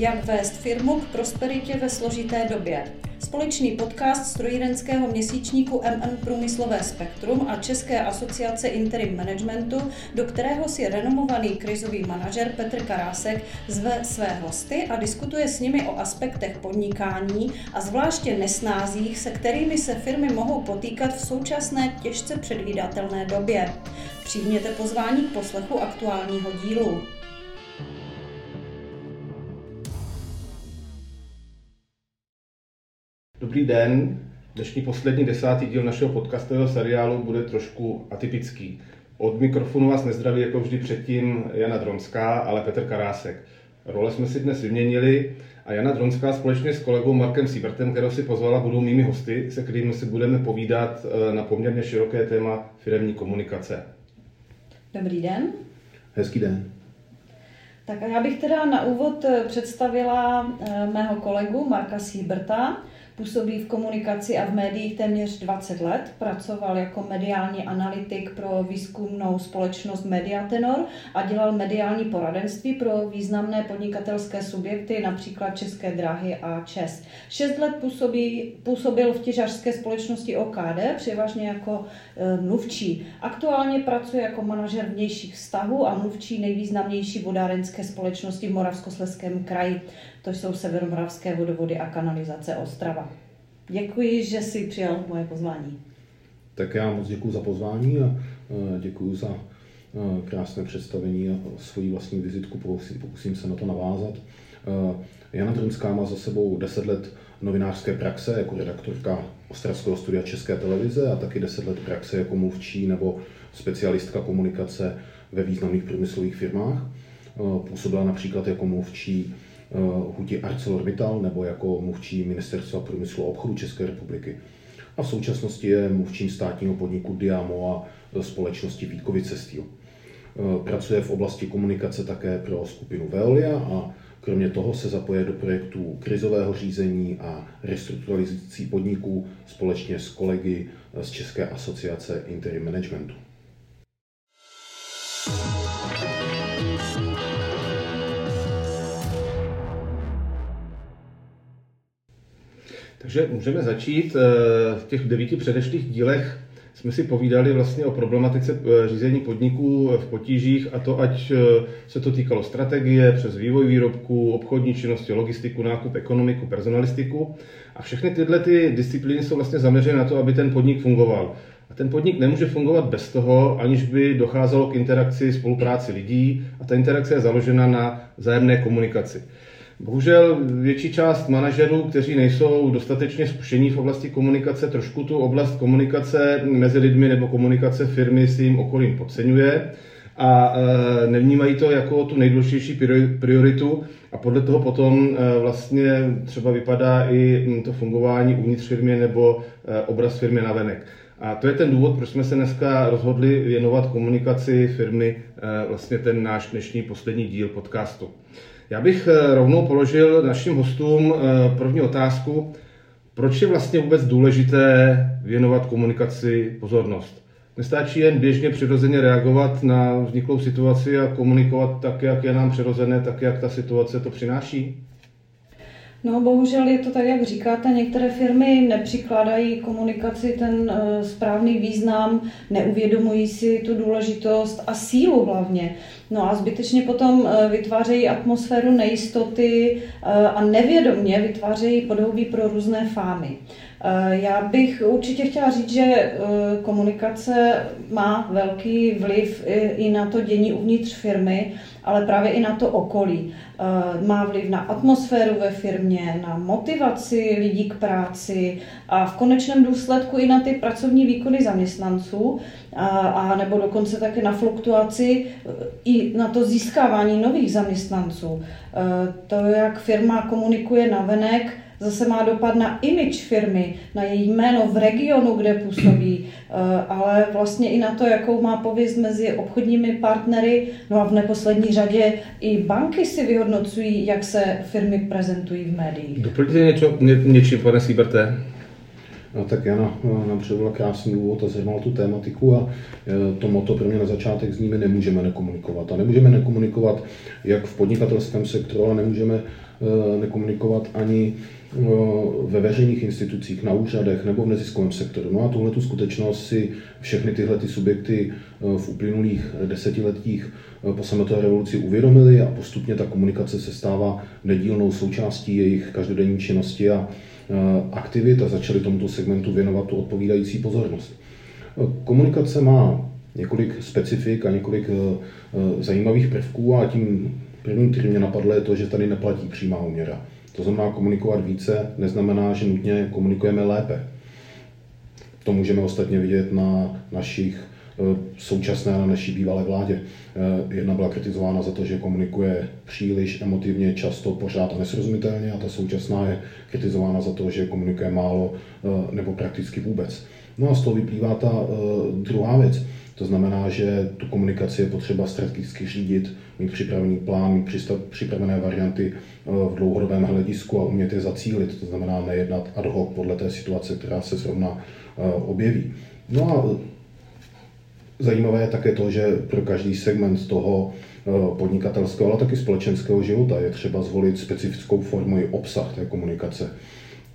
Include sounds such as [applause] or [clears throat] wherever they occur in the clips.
Jak vést firmu k prosperitě ve složité době. Společný podcast strojírenského měsíčníku MN Průmyslové spektrum a České asociace interim managementu, do kterého si renomovaný krizový manažer Petr Karásek zve své hosty a diskutuje s nimi o aspektech podnikání a zvláště nesnázích, se kterými se firmy mohou potýkat v současné těžce předvídatelné době. Přijměte pozvání k poslechu aktuálního dílu. Dobrý den. Dnešní poslední desátý díl našeho podcastového seriálu bude trošku atypický. Od mikrofonu vás nezdraví jako vždy předtím Jana Dronská, ale Petr Karásek. Role jsme si dnes vyměnili a Jana Dronská společně s kolegou Markem Siebertem, kterého si pozvala, budou mými hosty, se kterými si budeme povídat eh, na poměrně široké téma firemní komunikace. Dobrý den. Hezký den. Tak a já bych teda na úvod eh, představila eh, mého kolegu Marka Sieberta, Působí v komunikaci a v médiích téměř 20 let. Pracoval jako mediální analytik pro výzkumnou společnost Mediatenor a dělal mediální poradenství pro významné podnikatelské subjekty, například České dráhy a ČES. Šest let působí, působil v těžařské společnosti OKD, převážně jako e, mluvčí. Aktuálně pracuje jako manažer vnějších vztahů a mluvčí nejvýznamnější vodárenské společnosti v Moravskosleském kraji. To jsou Severomoravské vodovody a kanalizace Ostrava. Děkuji, že jsi přijal moje pozvání. Tak já moc děkuji za pozvání a děkuji za krásné představení a svoji vlastní vizitku, pokusím, se na to navázat. Jana Trunská má za sebou 10 let novinářské praxe jako redaktorka Ostravského studia České televize a taky 10 let praxe jako mluvčí nebo specialistka komunikace ve významných průmyslových firmách. Působila například jako mluvčí huti ArcelorMittal nebo jako mluvčí Ministerstva průmyslu a obchodu České republiky. A v současnosti je mluvčím státního podniku Diamo a společnosti Vítkovice Steel. Eh, pracuje v oblasti komunikace také pro skupinu Veolia a kromě toho se zapoje do projektů krizového řízení a restrukturalizací podniků společně s kolegy z České asociace interim managementu. Takže můžeme začít. Eh, v těch devíti předešlých dílech jsme si povídali vlastně o problematice eh, řízení podniků v potížích a to ať eh, se to týkalo strategie, přes vývoj výrobků, obchodní činnosti, logistiku, nákup, ekonomiku, personalistiku. A všechny tyhle ty disciplíny jsou vlastně zaměřené na to, aby ten podnik fungoval. A ten podnik nemůže fungovat bez toho, aniž by docházelo k interakci, spolupráci lidí a ta interakce je založena na zájemné komunikaci. Bohužel větší část manažerů, kteří nejsou dostatečně zkušení v oblasti komunikace, trošku tu oblast komunikace mezi lidmi nebo komunikace firmy s jim okolím podceňuje a e, nevnímají to jako tu nejdůležitější prioritu a podle toho potom e, vlastně třeba vypadá i to fungování uvnitř firmy nebo e, obraz firmy na venek. A to je ten důvod, proč jsme se dneska rozhodli věnovat komunikaci firmy, vlastně ten náš dnešní poslední díl podcastu. Já bych eh, rovnou položil našim hostům eh, první otázku. Proč je vlastně vůbec důležité věnovat komunikaci pozornost? Nestačí jen běžně přirozeně reagovat na vzniklou situaci a komunikovat tak, jak je nám přirozené, tak, jak ta situace to přináší? No, bohužel je to tak, jak říkáte, některé firmy nepřikládají komunikaci ten uh, správný význam, neuvědomují si tu důležitost a sílu hlavně. No a zbytečně potom uh, vytvářejí atmosféru nejistoty uh, a nevědomně vytvářejí podhoubí pro různé fámy. Já bych určitě chtěla říct, že komunikace má velký vliv i na to dění uvnitř firmy ale právě i na to okolí. Eh, má vliv na atmosféru ve firmě, na motivaci lidí k práci a v konečném důsledku i na ty pracovní výkony zaměstnanců a, a nebo dokonce také na fluktuaci eh, i na to získávání nových zaměstnanců. Eh, to, jak firma komunikuje na venek, zase má dopad na image firmy, na její jméno v regionu, kde působí, [clears throat] eh, ale vlastně i na to, jakou má pověst mezi obchodními partnery. No a v neposlední řadě i banky si vyhodnocují, jak se firmy prezentují v médiích. Doplňte něco, ně, něčím, pane Sýberte? No, tak Jana nám předvedla krásný úvod a zajímala tu tématiku a eh, to moto pro mě na začátek s nimi nemůžeme nekomunikovat. A nemůžeme nekomunikovat jak v podnikatelském sektoru, ale nemůžeme nekomunikovat ani ve veřejných institucích, na úřadech nebo v neziskovém sektoru. No a tuhle tu skutečnost si všechny tyhle ty subjekty v uplynulých desetiletích po sametové revoluci uvědomili a postupně ta komunikace se stává nedílnou součástí jejich každodenní činnosti a aktivit a začali tomuto segmentu věnovat tu odpovídající pozornost. Komunikace má několik specifik a několik zajímavých prvků a tím prvním, který mě napadlo, je to, že tady neplatí přímá úměra. To znamená, komunikovat více neznamená, že nutně komunikujeme lépe. To můžeme ostatně vidět na našich eh, současné a na naší bývalé vládě. Eh, jedna byla kritizována za to, že komunikuje příliš emotivně, často, pořád a nesrozumitelně a ta současná je kritizována za to, že komunikuje málo eh, nebo prakticky vůbec. No a z toho vyplývá ta druhá věc. To znamená, že tu komunikaci je potřeba strategicky řídit, mít připravený plán, mít připravené varianty eh, v dlouhodobém hledisku a umět je zacílit. To znamená nejednat ad hoc podle té situace, která se zrovna eh, objeví. No a eh, zajímavé je také to, že pro každý segment toho podnikatelského, ale taky společenského života je třeba zvolit specifickou formu i obsah té komunikace.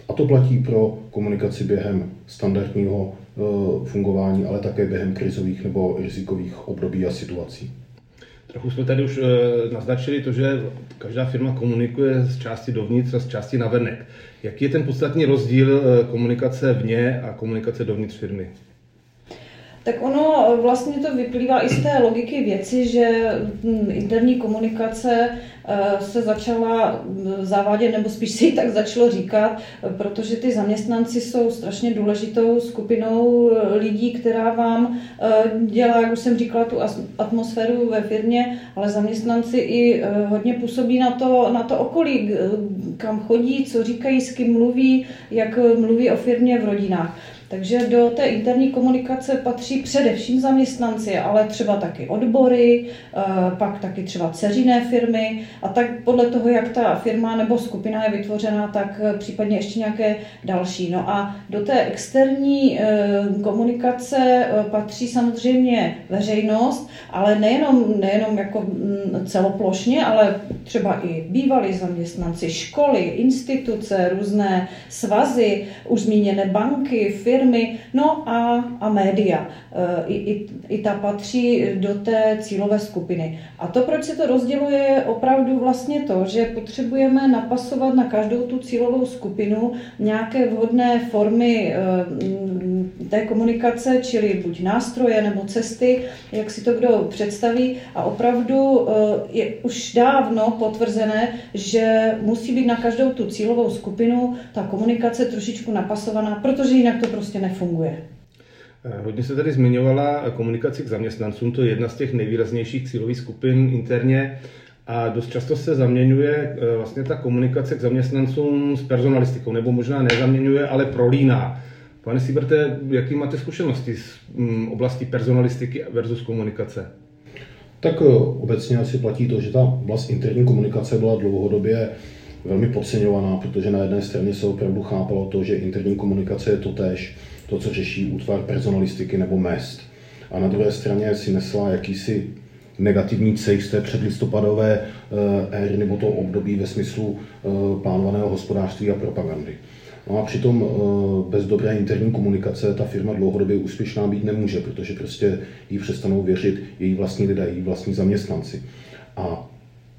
A to platí pro komunikaci během standardního fungování, ale také během krizových nebo rizikových období a situací. Trochu jsme tady už e, naznačili to, že každá firma komunikuje z části dovnitř a z části navenek. Jaký je ten podstatný rozdíl komunikace vně a komunikace dovnitř firmy? Tak ono vlastně to vyplývá i z té logiky věci, že hm, interní komunikace eh, se začala hm, zavádět, nebo spíš si tak začalo říkat, protože ty zaměstnanci jsou strašně důležitou skupinou eh, lidí, která vám eh, dělá, jak už jsem říkala, tu atmosféru ve firmě, ale zaměstnanci i hodně působí na to, na to okolí, kam chodí, co říkají, s kým mluví, jak mluví o firmě v rodinách. Takže do té interní komunikace patří především zaměstnanci, ale třeba taky odbory, eh, pak taky třeba ceřiné firmy a tak podle toho, jak ta firma nebo skupina je vytvořena, tak eh, případně ještě nějaké další. No a do té externí eh, komunikace patří samozřejmě veřejnost, ale nejenom, nejenom jako mm, celoplošně, ale třeba i bývalí zaměstnanci, školy, instituce, různé svazy, už zmíněné banky, firmy, firmy, no a, a média. E, I, i, I ta patří do té cílové skupiny. A to, proč se to rozděluje, je opravdu vlastně to, že potřebujeme napasovat na každou tu cílovou skupinu nějaké vhodné formy e, té komunikace, čili buď nástroje nebo cesty, jak si to kdo představí. A opravdu e, je už dávno potvrzené, že musí být na každou tu cílovou skupinu ta komunikace trošičku napasovaná, protože jinak to prostě nefunguje. Eh, hodně se tady zmiňovala komunikaci k zaměstnancům, to je jedna z těch nejvýraznějších cílových skupin interně a dost často se zaměňuje eh, vlastně ta komunikace k zaměstnancům s personalistikou, nebo možná nezaměňuje, ale prolíná. Pane Siberte, jaký máte zkušenosti z mm, oblasti personalistiky versus komunikace? Tak eh, obecně asi platí to, že ta oblast interní komunikace byla dlouhodobě velmi podceňovaná, protože na jedné straně se opravdu chápalo to, že interní komunikace je totéž, to, co řeší útvar personalistiky nebo mest. A na druhé straně si nesla jakýsi negativní cejch z té předlistopadové eh, éry nebo toho období ve smyslu eh, plánovaného hospodářství a propagandy. No a přitom eh, bez dobré interní komunikace ta firma dlouhodobě úspěšná být nemůže, protože prostě jí přestanou věřit její vlastní lidé, její vlastní zaměstnanci. A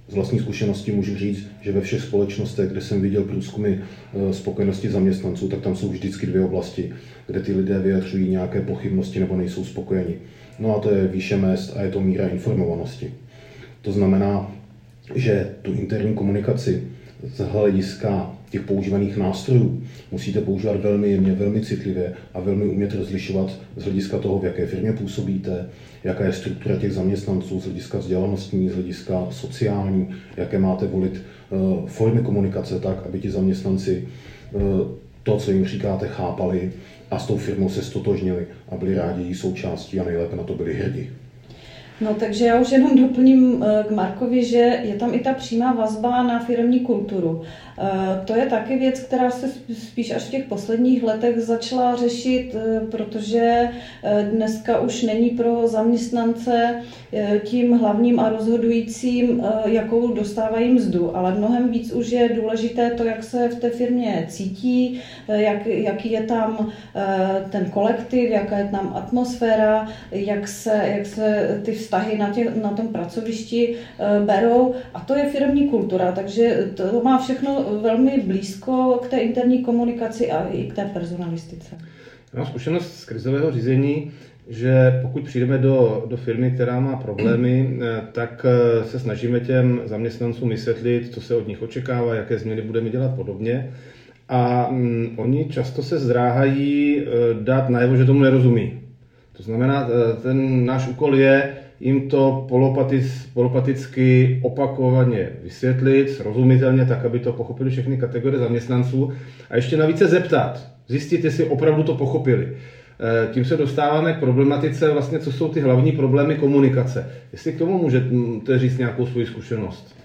z vlastní zkušenosti můžu říct, že ve všech společnostech, kde jsem viděl průzkumy eh, spokojenosti zaměstnanců, tak tam jsou vždycky dvě oblasti, kde ty lidé vyjadřují nějaké pochybnosti nebo nejsou spokojeni. No a to je výše mest a je to míra informovanosti. To znamená, že tu interní komunikaci z hlediska těch používaných nástrojů musíte používat velmi jemně, velmi citlivě a velmi umět rozlišovat z hlediska toho, v jaké firmě působíte, jaká je struktura těch zaměstnanců z hlediska vzdělanostní, z hlediska sociální, jaké máte volit eh, formy komunikace tak, aby ti zaměstnanci eh, to, co jim říkáte, chápali a s tou firmou se stotožnili a byli rádi její součástí a nejlépe na to byli hrdí. No takže já už jenom doplním eh, k Markovi, že je tam i ta přímá vazba na firmní kulturu. Eh, to je taky věc, která se spíš až v těch posledních letech začala řešit, eh, protože dneska už není pro zaměstnance tím hlavním a rozhodujícím, jakou dostávají mzdu, ale mnohem víc už je důležité to, jak se v té firmě cítí, jak, jaký je tam ten kolektiv, jaká je tam atmosféra, jak se, jak se ty vztahy na, tě, na tom pracovišti eh, berou. A to je firmní kultura, takže to má všechno velmi blízko k té interní komunikaci a i k té personalistice. Já mám zkušenost z krizového řízení, že pokud přijdeme do, do firmy, která má problémy, eh, tak eh, se snažíme těm zaměstnancům vysvětlit, co se od nich očekává, jaké změny budeme dělat podobně. A mm, oni často se zdráhají dát najevo, že tomu nerozumí. To znamená, ten náš úkol je jim to polopatic, polopaticky opakovaně vysvětlit, srozumitelně, tak, aby to pochopili všechny kategorie zaměstnanců a ještě navíc se zeptat, zjistit, jestli opravdu to pochopili. Eh, tím se dostáváme k problematice, vlastně, co jsou ty hlavní problémy komunikace. Jestli k tomu můžete říct nějakou svoji zkušenost.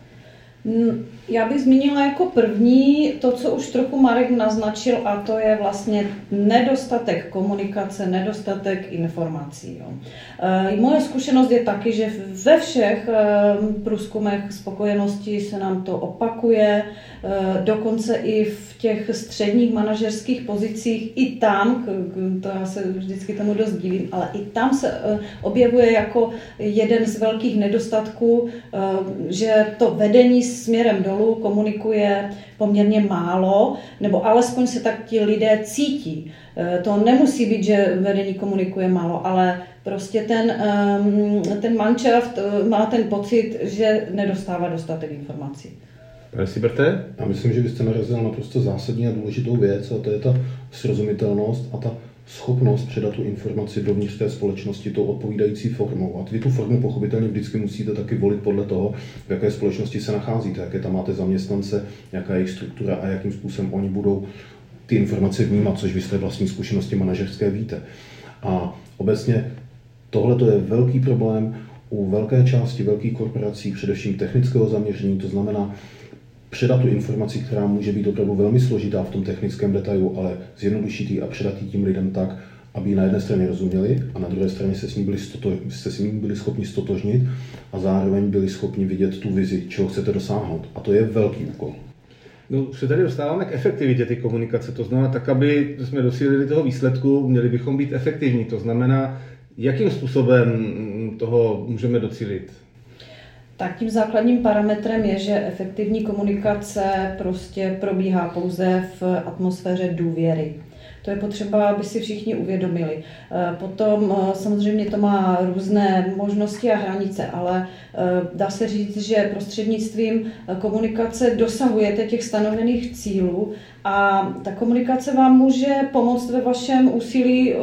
Já bych zmínila jako první to, co už trochu Marek naznačil, a to je vlastně nedostatek komunikace, nedostatek informací. Jo. E, moje zkušenost je taky, že ve všech e, průzkumech spokojenosti se nám to opakuje, dokonce i v těch středních manažerských pozicích, i tam, to já se vždycky tomu dost divím, ale i tam se objevuje jako jeden z velkých nedostatků, že to vedení směrem dolů komunikuje poměrně málo, nebo alespoň se tak ti lidé cítí. To nemusí být, že vedení komunikuje málo, ale prostě ten, ten manšaft má ten pocit, že nedostává dostatek informací. Pane Siberte? Já myslím, že byste narazil naprosto zásadní a důležitou věc, a to je ta srozumitelnost a ta schopnost předat tu informaci dovnitř té společnosti tou odpovídající formou. A vy tu formu pochopitelně vždycky musíte taky volit podle toho, v jaké společnosti se nacházíte, jaké tam máte zaměstnance, jaká je jejich struktura a jakým způsobem oni budou ty informace vnímat, což vy z té vlastní zkušenosti manažerské víte. A obecně tohle je velký problém u velké části velkých korporací, především technického zaměření, to znamená, předat tu informaci, která může být opravdu velmi složitá v tom technickém detailu, ale zjednodušit ji a předat ji tím lidem tak, aby ji na jedné straně rozuměli a na druhé straně se s ní byli, stoto, se s ní byli schopni stotožnit a zároveň byli schopni vidět tu vizi, čeho chcete dosáhnout. A to je velký úkol. No, se tady dostáváme k efektivitě ty komunikace. To znamená, tak, aby jsme dosílili toho výsledku, měli bychom být efektivní. To znamená, jakým způsobem toho můžeme docílit? Tak tím základním parametrem je, že efektivní komunikace prostě probíhá pouze v atmosféře důvěry. To je potřeba, aby si všichni uvědomili. Eh, potom eh, samozřejmě to má různé možnosti a hranice, ale eh, dá se říct, že prostřednictvím komunikace dosahujete těch stanovených cílů a ta komunikace vám může pomoct ve vašem úsilí,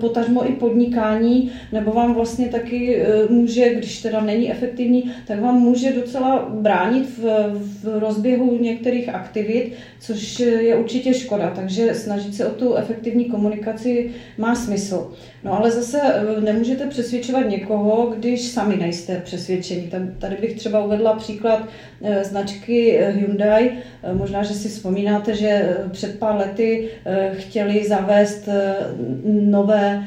potažmo i podnikání, nebo vám vlastně taky může, když teda není efektivní, tak vám může docela bránit v, v rozběhu některých aktivit, což je určitě škoda. Takže snažit se o tu efektivní komunikaci má smysl. No ale zase eh, nemůžete přesvědčovat někoho, když sami nejste přesvědčení. Tady bych třeba uvedla příklad eh, značky eh, Hyundai. Možná, že si vzpomínáte, že před pár lety chtěli zavést nové,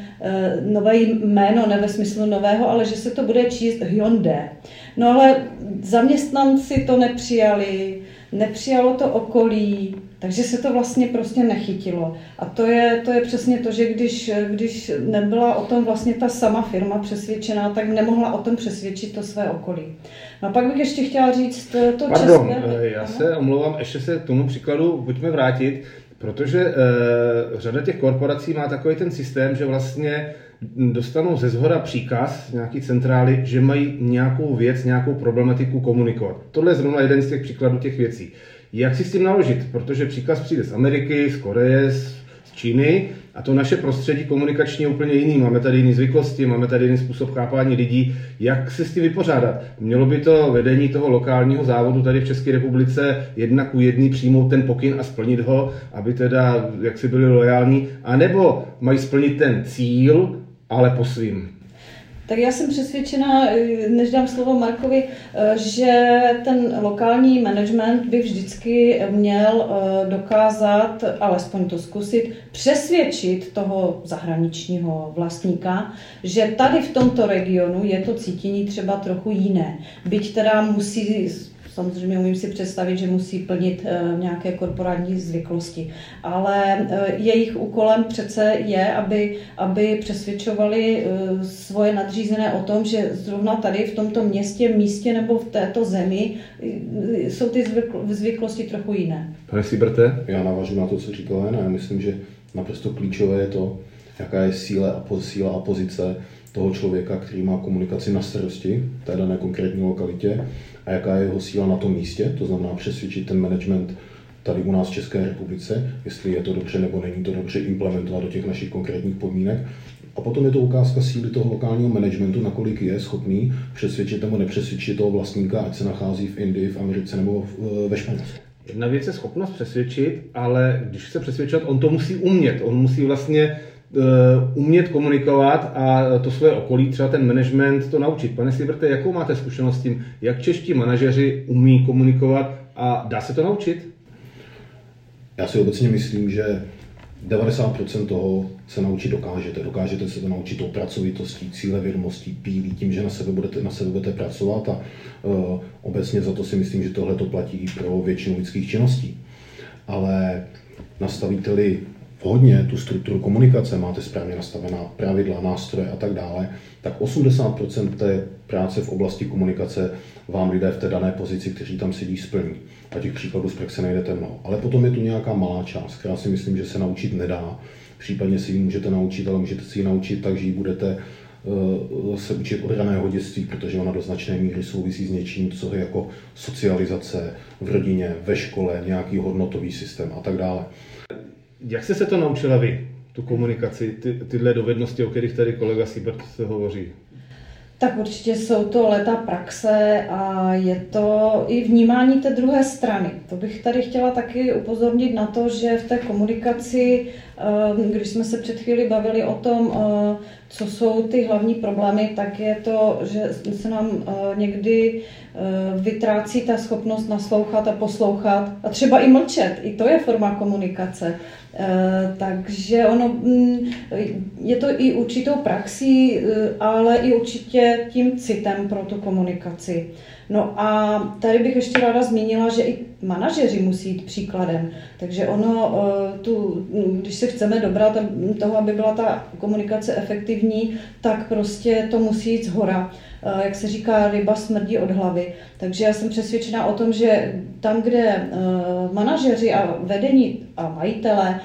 nové jméno, ne ve smyslu nového, ale že se to bude číst Hyundai. No ale zaměstnanci to nepřijali, nepřijalo to okolí, takže se to vlastně prostě nechytilo. A to je, to je přesně to, že když, když nebyla o tom vlastně ta sama firma přesvědčená, tak nemohla o tom přesvědčit to své okolí. No a pak bych ještě chtěla říct to Pardon, české... Eh, já se omlouvám, ještě se k tomu příkladu pojďme vrátit, protože eh, řada těch korporací má takový ten systém, že vlastně dostanou ze zhora příkaz nějaký centrály, že mají nějakou věc, nějakou problematiku komunikovat. Tohle je zrovna jeden z těch příkladů těch věcí. Jak si s tím naložit? Protože příkaz přijde z Ameriky, z Koreje, z Číny a to naše prostředí komunikační je úplně jiný. Máme tady jiné zvyklosti, máme tady jiný způsob chápání lidí. Jak se s tím vypořádat? Mělo by to vedení toho lokálního závodu tady v České republice jedna ku jedný přijmout ten pokyn a splnit ho, aby teda jak si byli lojální, anebo mají splnit ten cíl, ale po svým. Tak já jsem přesvědčena, než dám slovo Markovi, že ten lokální management by vždycky měl dokázat, alespoň to zkusit, přesvědčit toho zahraničního vlastníka, že tady v tomto regionu je to cítění třeba trochu jiné. Byť teda musí Samozřejmě umím si představit, že musí plnit uh, nějaké korporátní zvyklosti, ale uh, jejich úkolem přece je, aby, aby přesvědčovali uh, svoje nadřízené o tom, že zrovna tady v tomto městě, místě nebo v této zemi jsou ty zvyklosti trochu jiné. Pane Siberte? Já navážu na to, co říkala Jana. Já myslím, že naprosto klíčové je to, jaká je síla a, síla a pozice toho člověka, který má komunikaci na starosti v té dané konkrétní lokalitě a jaká je jeho síla na tom místě, to znamená přesvědčit ten management tady u nás v České republice, jestli je to dobře nebo není to dobře implementovat do těch našich konkrétních podmínek. A potom je to ukázka síly toho lokálního managementu, nakolik je schopný přesvědčit nebo nepřesvědčit toho vlastníka, ať se nachází v Indii, v Americe nebo ve Španělsku. Jedna věc je schopnost přesvědčit, ale když se přesvědčovat, on to musí umět. On musí vlastně umět komunikovat a to své okolí, třeba ten management, to naučit. Pane Siberte, jakou máte zkušenost s tím, jak čeští manažeři umí komunikovat a dá se to naučit? Já si obecně myslím, že 90% toho se naučit dokážete. Dokážete se to naučit tou pracovitostí, cílevědomostí, pílí, tím, že na sebe budete, na sebe budete pracovat a uh, obecně za to si myslím, že tohle to platí i pro většinu lidských činností. Ale nastavíte-li vhodně tu strukturu komunikace, máte správně nastavená pravidla, nástroje a tak dále, tak 80% té práce v oblasti komunikace vám lidé v té dané pozici, kteří tam sedí, splní. A těch příkladů z praxe najdete mnoho. Ale potom je tu nějaká malá část, která si myslím, že se naučit nedá. Případně si ji můžete naučit, ale můžete si ji naučit tak, že ji budete eh, se učit od raného dětství, protože ona do značné míry souvisí s něčím, co je jako socializace v rodině, ve škole, nějaký hodnotový systém a tak dále. Jak jste se to naučila vy, tu komunikaci, ty, tyhle dovednosti, o kterých tady kolega Siebert hovoří? Tak určitě jsou to leta praxe a je to i vnímání té druhé strany. To bych tady chtěla taky upozornit na to, že v té komunikaci, když jsme se před chvíli bavili o tom, eh, co jsou ty hlavní problémy, tak je to, že se nám eh, někdy vytrácí ta schopnost naslouchat a poslouchat a třeba i mlčet. I to je forma komunikace. Eh, takže ono mm, je to i určitou praxí, eh, ale i určitě tím citem pro tu komunikaci. No a tady bych ještě ráda zmínila, že i manažeři musí jít příkladem. Takže ono, eh, tu, když se chceme dobrat toho, aby byla ta komunikace efektivní, tak prostě to musí jít z hora. Eh, jak se říká, ryba smrdí od hlavy. Takže já jsem přesvědčená o tom, že tam, kde eh, manažeři a vedení a majitele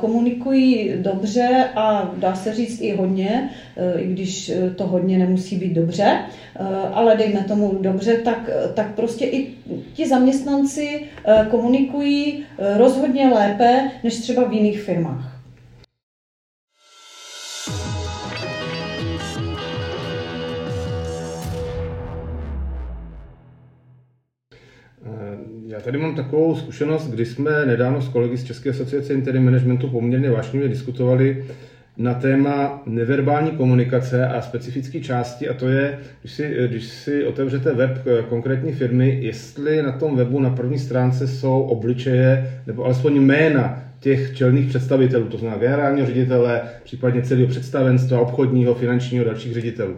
komunikují dobře a dá se říct i hodně, i když to hodně nemusí být dobře, ale dejme tomu dobře, tak, tak prostě i ti zaměstnanci eh, komunikují eh, rozhodně lépe než třeba v jiných firmách. Já tady mám takovou zkušenost, kdy jsme nedávno s kolegy z České asociace Interim Managementu poměrně vášnivě diskutovali na téma neverbální komunikace a specifické části a to je, když si, když si otevřete web konkrétní firmy, jestli na tom webu na první stránce jsou obličeje nebo alespoň jména těch čelných představitelů, to znamená generálního ředitele, případně celého představenstva, obchodního, finančního, dalších ředitelů.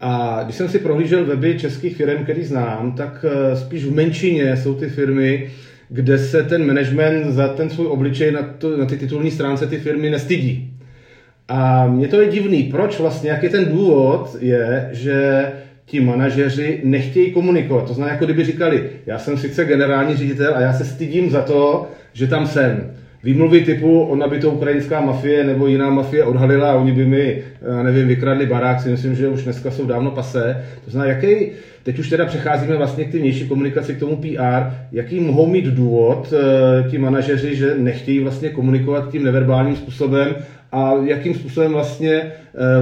A když jsem si prohlížel weby českých firm, který znám, tak eh, spíš v menšině jsou ty firmy, kde se ten management za ten svůj obličej na, to, na ty titulní stránce ty firmy nestydí. A mně to je divný. Proč vlastně, jaký ten důvod je, že ti manažeři nechtějí komunikovat. To znamená, jako kdyby říkali, já jsem sice generální ředitel a já se stydím za to, že tam jsem. Výmluvy typu, ona by to ukrajinská mafie nebo jiná mafie odhalila a oni by mi, nevím, vykradli barák, si myslím, že už dneska jsou dávno pasé. To znamená, jaký, teď už teda přecházíme vlastně k ty vnější komunikaci, k tomu PR, jaký mohou mít důvod eh, ti manažeři, že nechtějí vlastně komunikovat tím neverbálním způsobem a jakým způsobem vlastně eh,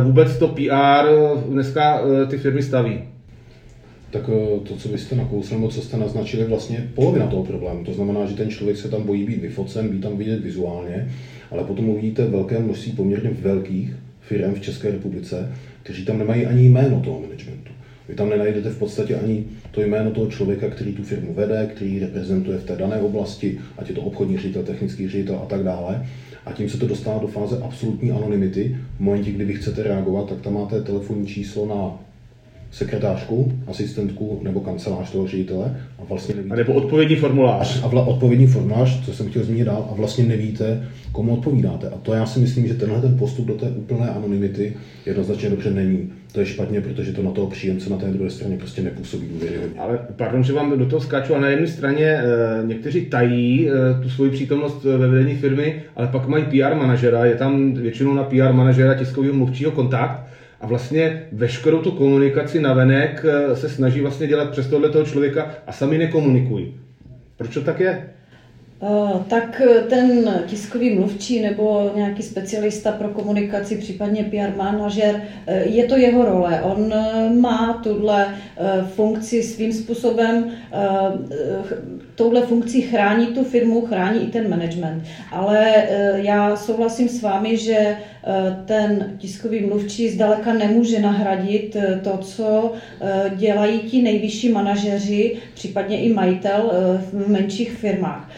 vůbec to PR dneska eh, ty firmy staví? Tak eh, to, co vy jste nakousli, nebo co jste naznačili, vlastně polovina toho problému. To znamená, že ten člověk se tam bojí být vyfocen, být tam vidět vizuálně, ale potom uvidíte velké množství poměrně velkých firm v České republice, kteří tam nemají ani jméno toho managementu. Vy tam nenajdete v podstatě ani to jméno toho člověka, který tu firmu vede, který reprezentuje v té dané oblasti, ať je to obchodní ředitel, technický ředitel a tak dále. A tím se to dostává do fáze absolutní anonymity. V momentě, kdy vy chcete reagovat, tak tam máte telefonní číslo na sekretářku, asistentku nebo kancelář toho ředitele a vlastně nevíte. A nebo odpovědní formulář. A vla, odpovědní formulář, co jsem chtěl zmínit dál, a vlastně nevíte, komu odpovídáte. A to já si myslím, že tenhle ten postup do té úplné anonymity jednoznačně dobře není. To je špatně, protože to na toho příjemce na té druhé straně prostě nepůsobí důvěryhodně. Ale pardon, že vám do toho skáču, a na jedné straně e, někteří tají e, tu svoji přítomnost ve vedení firmy, ale pak mají PR manažera, je tam většinou na PR manažera tiskového mluvčího kontakt a vlastně veškerou tu komunikaci na venek eh, se snaží vlastně dělat přes tohle toho člověka a sami nekomunikují. Proč to tak je? Eh, tak ten tiskový mluvčí nebo nějaký specialista pro komunikaci, případně PR manažer, eh, je to jeho role. On má tuhle funkci svým způsobem, touhle funkcí chrání tu firmu, chrání i ten management. Ale já souhlasím s vámi, že Eh, ten tiskový mluvčí zdaleka nemůže nahradit eh, to, co dělají ti nejvyšší manažeři, případně i majitel v menších firmách.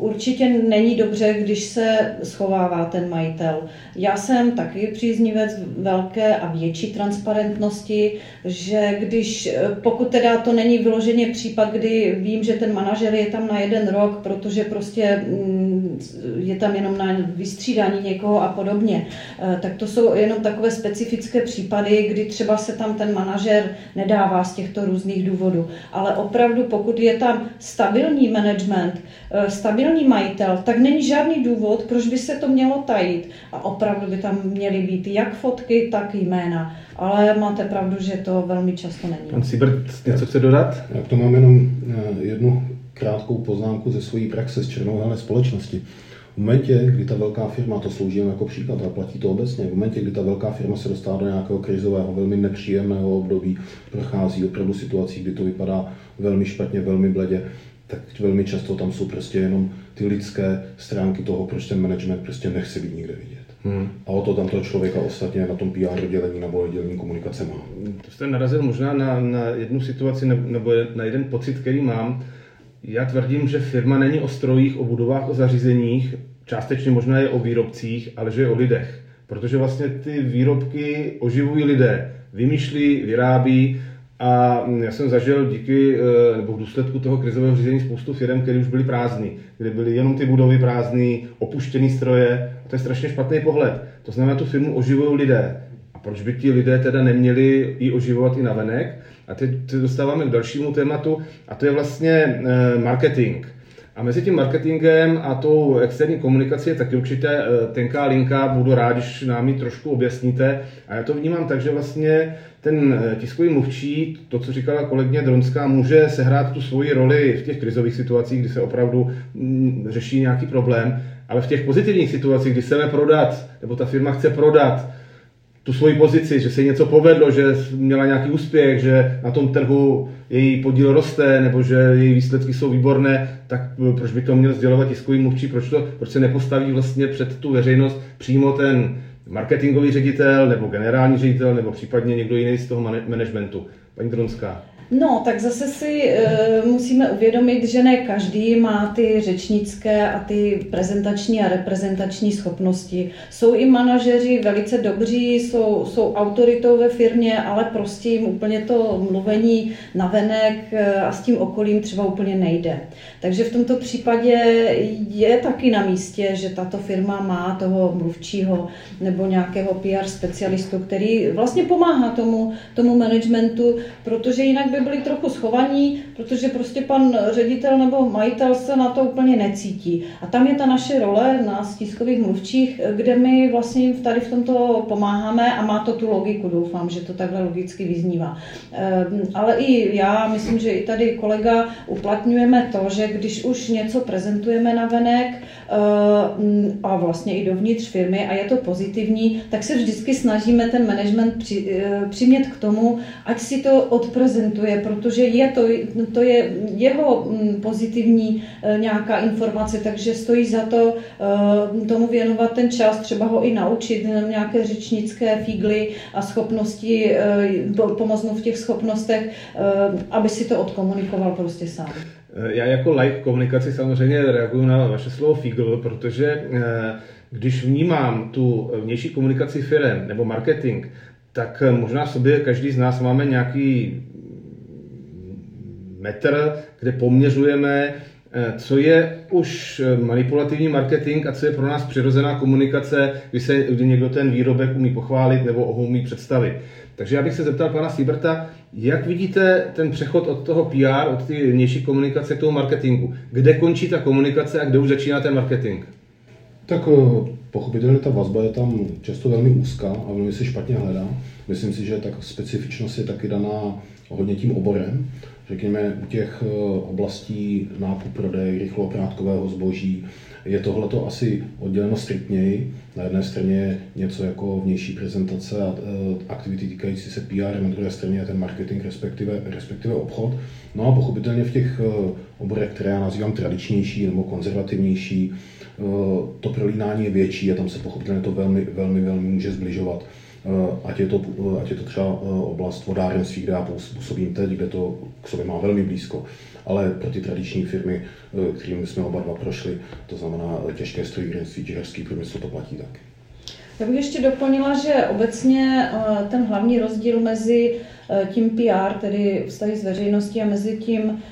Určitě není dobře, když se schovává ten majitel. Já jsem taky příznivec velké a větší transparentnosti, že když, pokud teda to není vyloženě případ, kdy vím, že ten manažer je tam na jeden rok, protože prostě mm, je tam jenom na vystřídání někoho a podobně. Eh, tak to jsou jenom takové specifické případy, kdy třeba se tam ten manažer nedává z těchto různých důvodů. Ale opravdu, pokud je tam stabilní management, eh, stabilní majitel, tak není žádný důvod, proč by se to mělo tajit. A opravdu by tam měly být jak fotky, tak jména. Ale máte pravdu, že to velmi často není. Pan Sibert, něco chce dodat? Já to mám jenom eh, jednu krátkou poznámku ze své praxe z černohelné společnosti. V momentě, kdy ta velká firma, to slouží jako příklad, a platí to obecně, v momentě, kdy ta velká firma se dostává do nějakého krizového, velmi nepříjemného období, prochází opravdu situací, kdy to vypadá velmi špatně, velmi bledě, tak velmi často tam jsou prostě jenom ty lidské stránky toho, proč ten management prostě nechce být nikde vidět. Hmm. A o to tam toho člověka ostatně na tom PR dělení nebo oddělení komunikace má. To jste narazil možná na, na jednu situaci nebo na jeden pocit, který mám. Já tvrdím, že firma není o strojích, o budovách, o zařízeních, částečně možná je o výrobcích, ale že je o lidech. Protože vlastně ty výrobky oživují lidé, vymýšlí, vyrábí a já jsem zažil díky, eh, nebo v důsledku toho krizového řízení spoustu firm, které už byly prázdné, kde byly jenom ty budovy prázdné, opuštěné stroje. To je strašně špatný pohled. To znamená, tu firmu oživují lidé. A proč by ti lidé teda neměli ji oživovat i na venek? A teď dostáváme k dalšímu tématu, a to je vlastně eh, marketing. A mezi tím marketingem a tou externí komunikací je taky určitě eh, tenká linka, budu rád, když nám ji trošku objasníte. A já to vnímám tak, že vlastně ten eh, tiskový mluvčí, to, co říkala kolegyně Dronská, může sehrát tu svoji roli v těch krizových situacích, kdy se opravdu mm, řeší nějaký problém, ale v těch pozitivních situacích, kdy chceme prodat, nebo ta firma chce prodat, tu svoji pozici, že se jí něco povedlo, že měla nějaký úspěch, že na tom trhu její podíl roste, nebo že její výsledky jsou výborné, tak eh, proč by to měl sdělovat tiskový mluvčí, proč, to, proč se nepostaví vlastně před tu veřejnost přímo ten marketingový ředitel, nebo generální ředitel, nebo případně někdo jiný z toho managementu. Paní Dronská. No, tak zase si e, musíme uvědomit, že ne každý má ty řečnické a ty prezentační a reprezentační schopnosti. Jsou i manažeři velice dobří, jsou, jsou autoritou ve firmě, ale prostě jim úplně to mluvení navenek e, a s tím okolím třeba úplně nejde. Takže v tomto případě je taky na místě, že tato firma má toho mluvčího nebo nějakého PR specialistu, který vlastně pomáhá tomu, tomu managementu, protože jinak by byli trochu schovaní, protože prostě pan ředitel nebo majitel se na to úplně necítí. A tam je ta naše role na tiskových mluvčích, kde my vlastně tady v tomto pomáháme a má to tu logiku, doufám, že to takhle logicky vyznívá. Ehm, ale i já myslím, že i tady kolega uplatňujeme to, že když už něco prezentujeme na venek a vlastně i dovnitř firmy a je to pozitivní, tak se vždycky snažíme ten management při, přimět k tomu, ať si to odprezentuje, protože je to, to je jeho pozitivní nějaká informace, takže stojí za to tomu věnovat ten čas, třeba ho i naučit nějaké řečnické fígly a schopnosti, pomoct mu v těch schopnostech, aby si to odkomunikoval prostě sám. Já jako like komunikaci samozřejmě reaguju na vaše slovo fígl, protože když vnímám tu vnější komunikaci firm nebo marketing, tak možná v sobě každý z nás máme nějaký metr, kde poměřujeme, co je už manipulativní marketing a co je pro nás přirozená komunikace, kdy, se, kdy někdo ten výrobek umí pochválit nebo ho umí představit. Takže já bych se zeptal pana Sieberta, jak vidíte ten přechod od toho PR, od té vnější komunikace k tomu marketingu? Kde končí ta komunikace a kde už začíná ten marketing? Tak eh, pochopitelně ta vazba je tam často velmi úzká a velmi se špatně hledá. Myslím si, že tak specifičnost je taky daná hodně tím oborem. Řekněme, u těch eh, oblastí nákup, prodej, rychlokrátkového zboží, je tohleto asi odděleno striktněji. Na jedné straně je něco jako vnější prezentace a eh, aktivity týkající se PR, na druhé straně je ten marketing, respektive, respektive obchod. No a pochopitelně v těch oborech, které já nazývám tradičnější nebo konzervativnější, Eh, to prolínání je větší a tam se pochopitelně to velmi, velmi, velmi může zbližovat. Eh, ať je to, eh, ať je to třeba oblast vodárenství, kde já působím teď, kde to k sobě má velmi blízko. Ale pro ty tradiční firmy, kterými jsme oba dva prošli, to znamená těžké strojírenství, těžký průmysl, to platí tak. Já bych ještě doplnila, že obecně ten hlavní rozdíl mezi tím PR, tedy vztahy s veřejností a mezi tím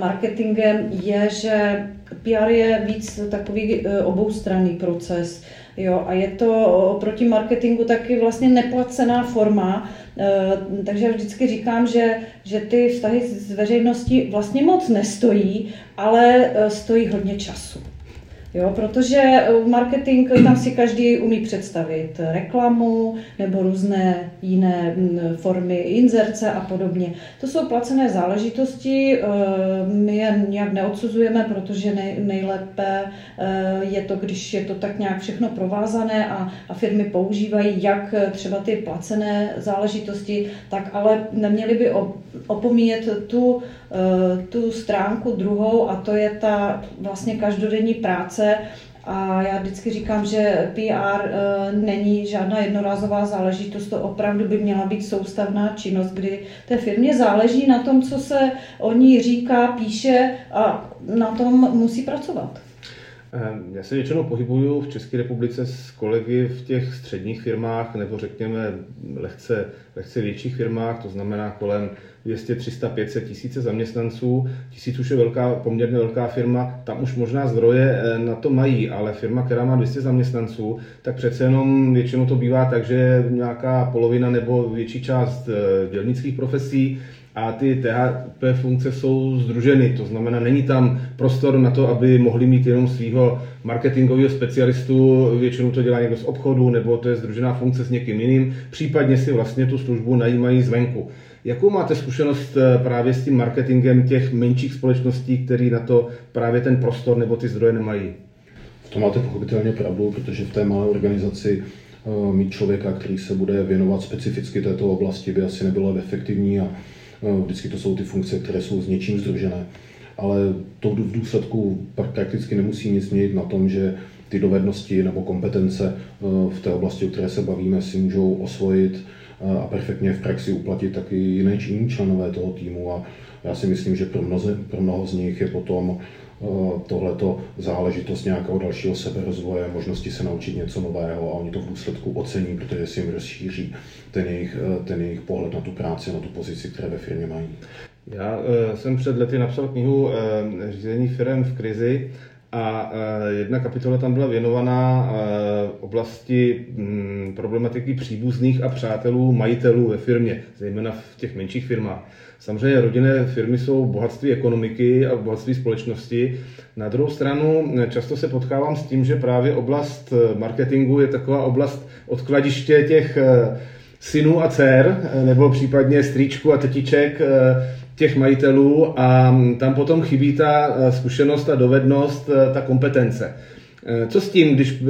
marketingem je, že PR je víc takový e, oboustranný proces. Jo, a je to oproti marketingu taky vlastně neplacená forma, e, takže já vždycky říkám, že, že ty vztahy s veřejností vlastně moc nestojí, ale e, stojí hodně času. Jo, protože eh, marketing, tam si každý umí představit reklamu nebo různé jiné mm, formy inzerce a podobně. To jsou placené záležitosti, eh, my je nějak neodsuzujeme, protože nejlépe eh, je to, když je to tak nějak všechno provázané a, a firmy používají jak třeba ty placené záležitosti, tak ale neměli by opomíjet tu, tu stránku druhou a to je ta vlastně každodenní práce, práce a já vždycky říkám, že PR eh, není žádná jednorázová záležitost, to opravdu by měla být soustavná činnost, kdy té firmě záleží na tom, co se o ní říká, píše a na tom musí pracovat. Ehm, já se většinou pohybuju v České republice s kolegy v těch středních firmách nebo řekněme lehce, lehce větších firmách, to znamená kolem 200, 300, 500 tisíce zaměstnanců. Tisíc už je velká, poměrně velká firma, tam už možná zdroje eh, na to mají, ale firma, která má 200 zaměstnanců, tak přece jenom většinou to bývá tak, že nějaká polovina nebo větší část eh, dělnických profesí a ty THP funkce jsou združeny, to znamená, není tam prostor na to, aby mohli mít jenom svého marketingového specialistu, většinou to dělá někdo z obchodu, nebo to je združená funkce s někým jiným, případně si vlastně tu službu najímají zvenku. Jakou máte zkušenost eh, právě s tím marketingem těch menších společností, které na to právě ten prostor nebo ty zdroje nemají? V tom máte pochopitelně pravdu, protože v té malé organizaci eh, mít člověka, který se bude věnovat specificky této oblasti, by asi nebylo efektivní a vždycky to jsou ty funkce, které jsou s něčím združené. Ale to v důsledku prakticky nemusí nic měnit na tom, že ty dovednosti nebo kompetence v té oblasti, o které se bavíme, si můžou osvojit a perfektně v praxi uplatit taky jiné členové toho týmu a já si myslím, že pro, mnoze, pro mnoho z nich je potom eh, tohleto záležitost nějakého dalšího seberozvoje, možnosti se naučit něco nového a oni to v důsledku ocení, protože si jim rozšíří ten jejich, eh, ten jejich pohled na tu práci, na tu pozici, které ve firmě mají. Já uh, jsem před lety napsal knihu uh, Řízení firm v krizi a jedna kapitola tam byla věnovaná oblasti mm, problematiky příbuzných a přátelů majitelů ve firmě, zejména v těch menších firmách. Samozřejmě rodinné firmy jsou bohatství ekonomiky a bohatství společnosti. Na druhou stranu e, často se potkávám s tím, že právě oblast marketingu je taková oblast odkladiště těch synů a dcer, nebo případně strýčku a tetiček, těch majitelů a tam potom chybí ta eh, zkušenost, ta dovednost, eh, ta kompetence. Co s tím, když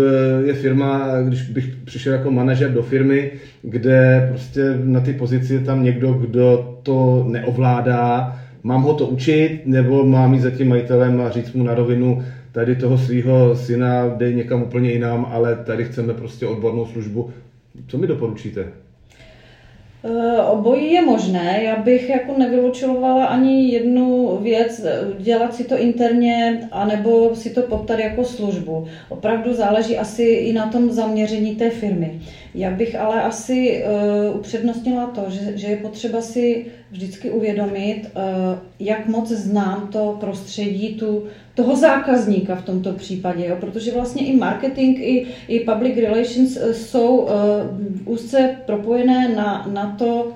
je firma, když bych přišel jako manažer do firmy, kde prostě na ty pozici je tam někdo, kdo to neovládá, mám ho to učit, nebo mám jít za tím majitelem a říct mu na rovinu, tady toho svého syna dej někam úplně jinam, ale tady chceme prostě odbornou službu. Co mi doporučíte? Eh, obojí je možné. Já bych jako nevylučovala ani jednu věc, dělat si to interně, anebo si to poptat jako službu. Opravdu záleží asi i na tom zaměření té firmy. Já bych ale asi uh, upřednostnila to, že, že je potřeba si vždycky uvědomit, uh, jak moc znám to prostředí tu, toho zákazníka v tomto případě, jo? protože vlastně i marketing, i, i public relations uh, jsou uh, úzce propojené na, na to,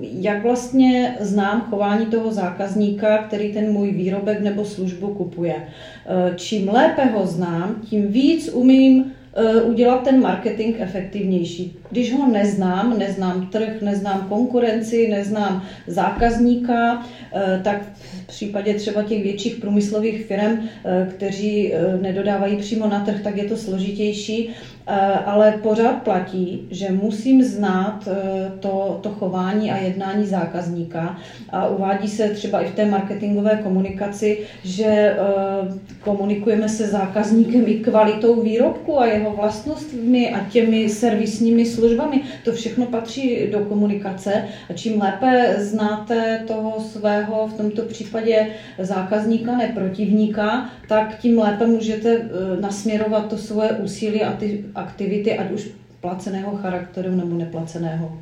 jak vlastně znám chování toho zákazníka, který ten můj výrobek nebo službu kupuje. Čím lépe ho znám, tím víc umím Eh, udělat ten marketing efektivnější. Když ho neznám, neznám trh, neznám konkurenci, neznám zákazníka, eh, tak v případě třeba těch větších průmyslových firm, eh, kteří nedodávají přímo na trh, tak je to složitější. Eh, ale pořád platí, že musím znát eh, to, to chování a jednání zákazníka a uvádí se třeba i v té marketingové komunikaci, že eh, komunikujeme se zákazníkem i kvalitou výrobku a jeho vlastnostmi a těmi servisními službami. To všechno patří do komunikace a čím lépe znáte toho svého, v tomto případě zákazníka, ne protivníka, tak tím lépe můžete nasměrovat to svoje úsilí a ty aktivity, ať už placeného charakteru nebo neplaceného.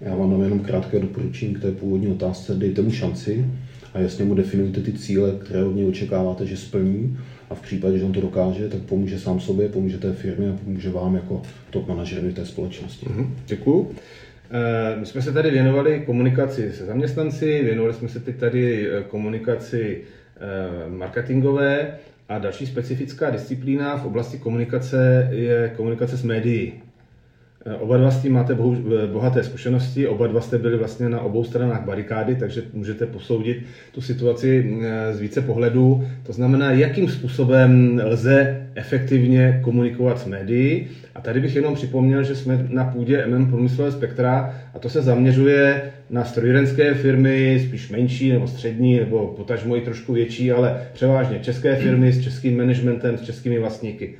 Já vám dám jenom krátké doporučení k té původní otázce. Dejte mu šanci a jasně mu definujte ty cíle, které od něj očekáváte, že splní a v případě, že on to dokáže, tak pomůže sám sobě, pomůže té firmě a pomůže vám jako top manažerovi té společnosti. Mm-hmm. Děkuju. Eh, my jsme se tady věnovali komunikaci se zaměstnanci, věnovali jsme se teď tady eh, komunikaci eh, marketingové. A další specifická disciplína v oblasti komunikace je komunikace s médií. Eh, oba dva s tím máte eh, bohaté zkušenosti, oba dva jste byli vlastně na obou stranách barikády, takže můžete posoudit tu situaci eh, z více pohledů. To znamená, jakým způsobem lze efektivně komunikovat s médií. A tady bych jenom připomněl, že jsme na půdě MM Průmyslové spektra a to se zaměřuje na strojírenské firmy, spíš menší nebo střední, nebo potažmo i trošku větší, ale převážně české firmy s českým managementem, s českými vlastníky.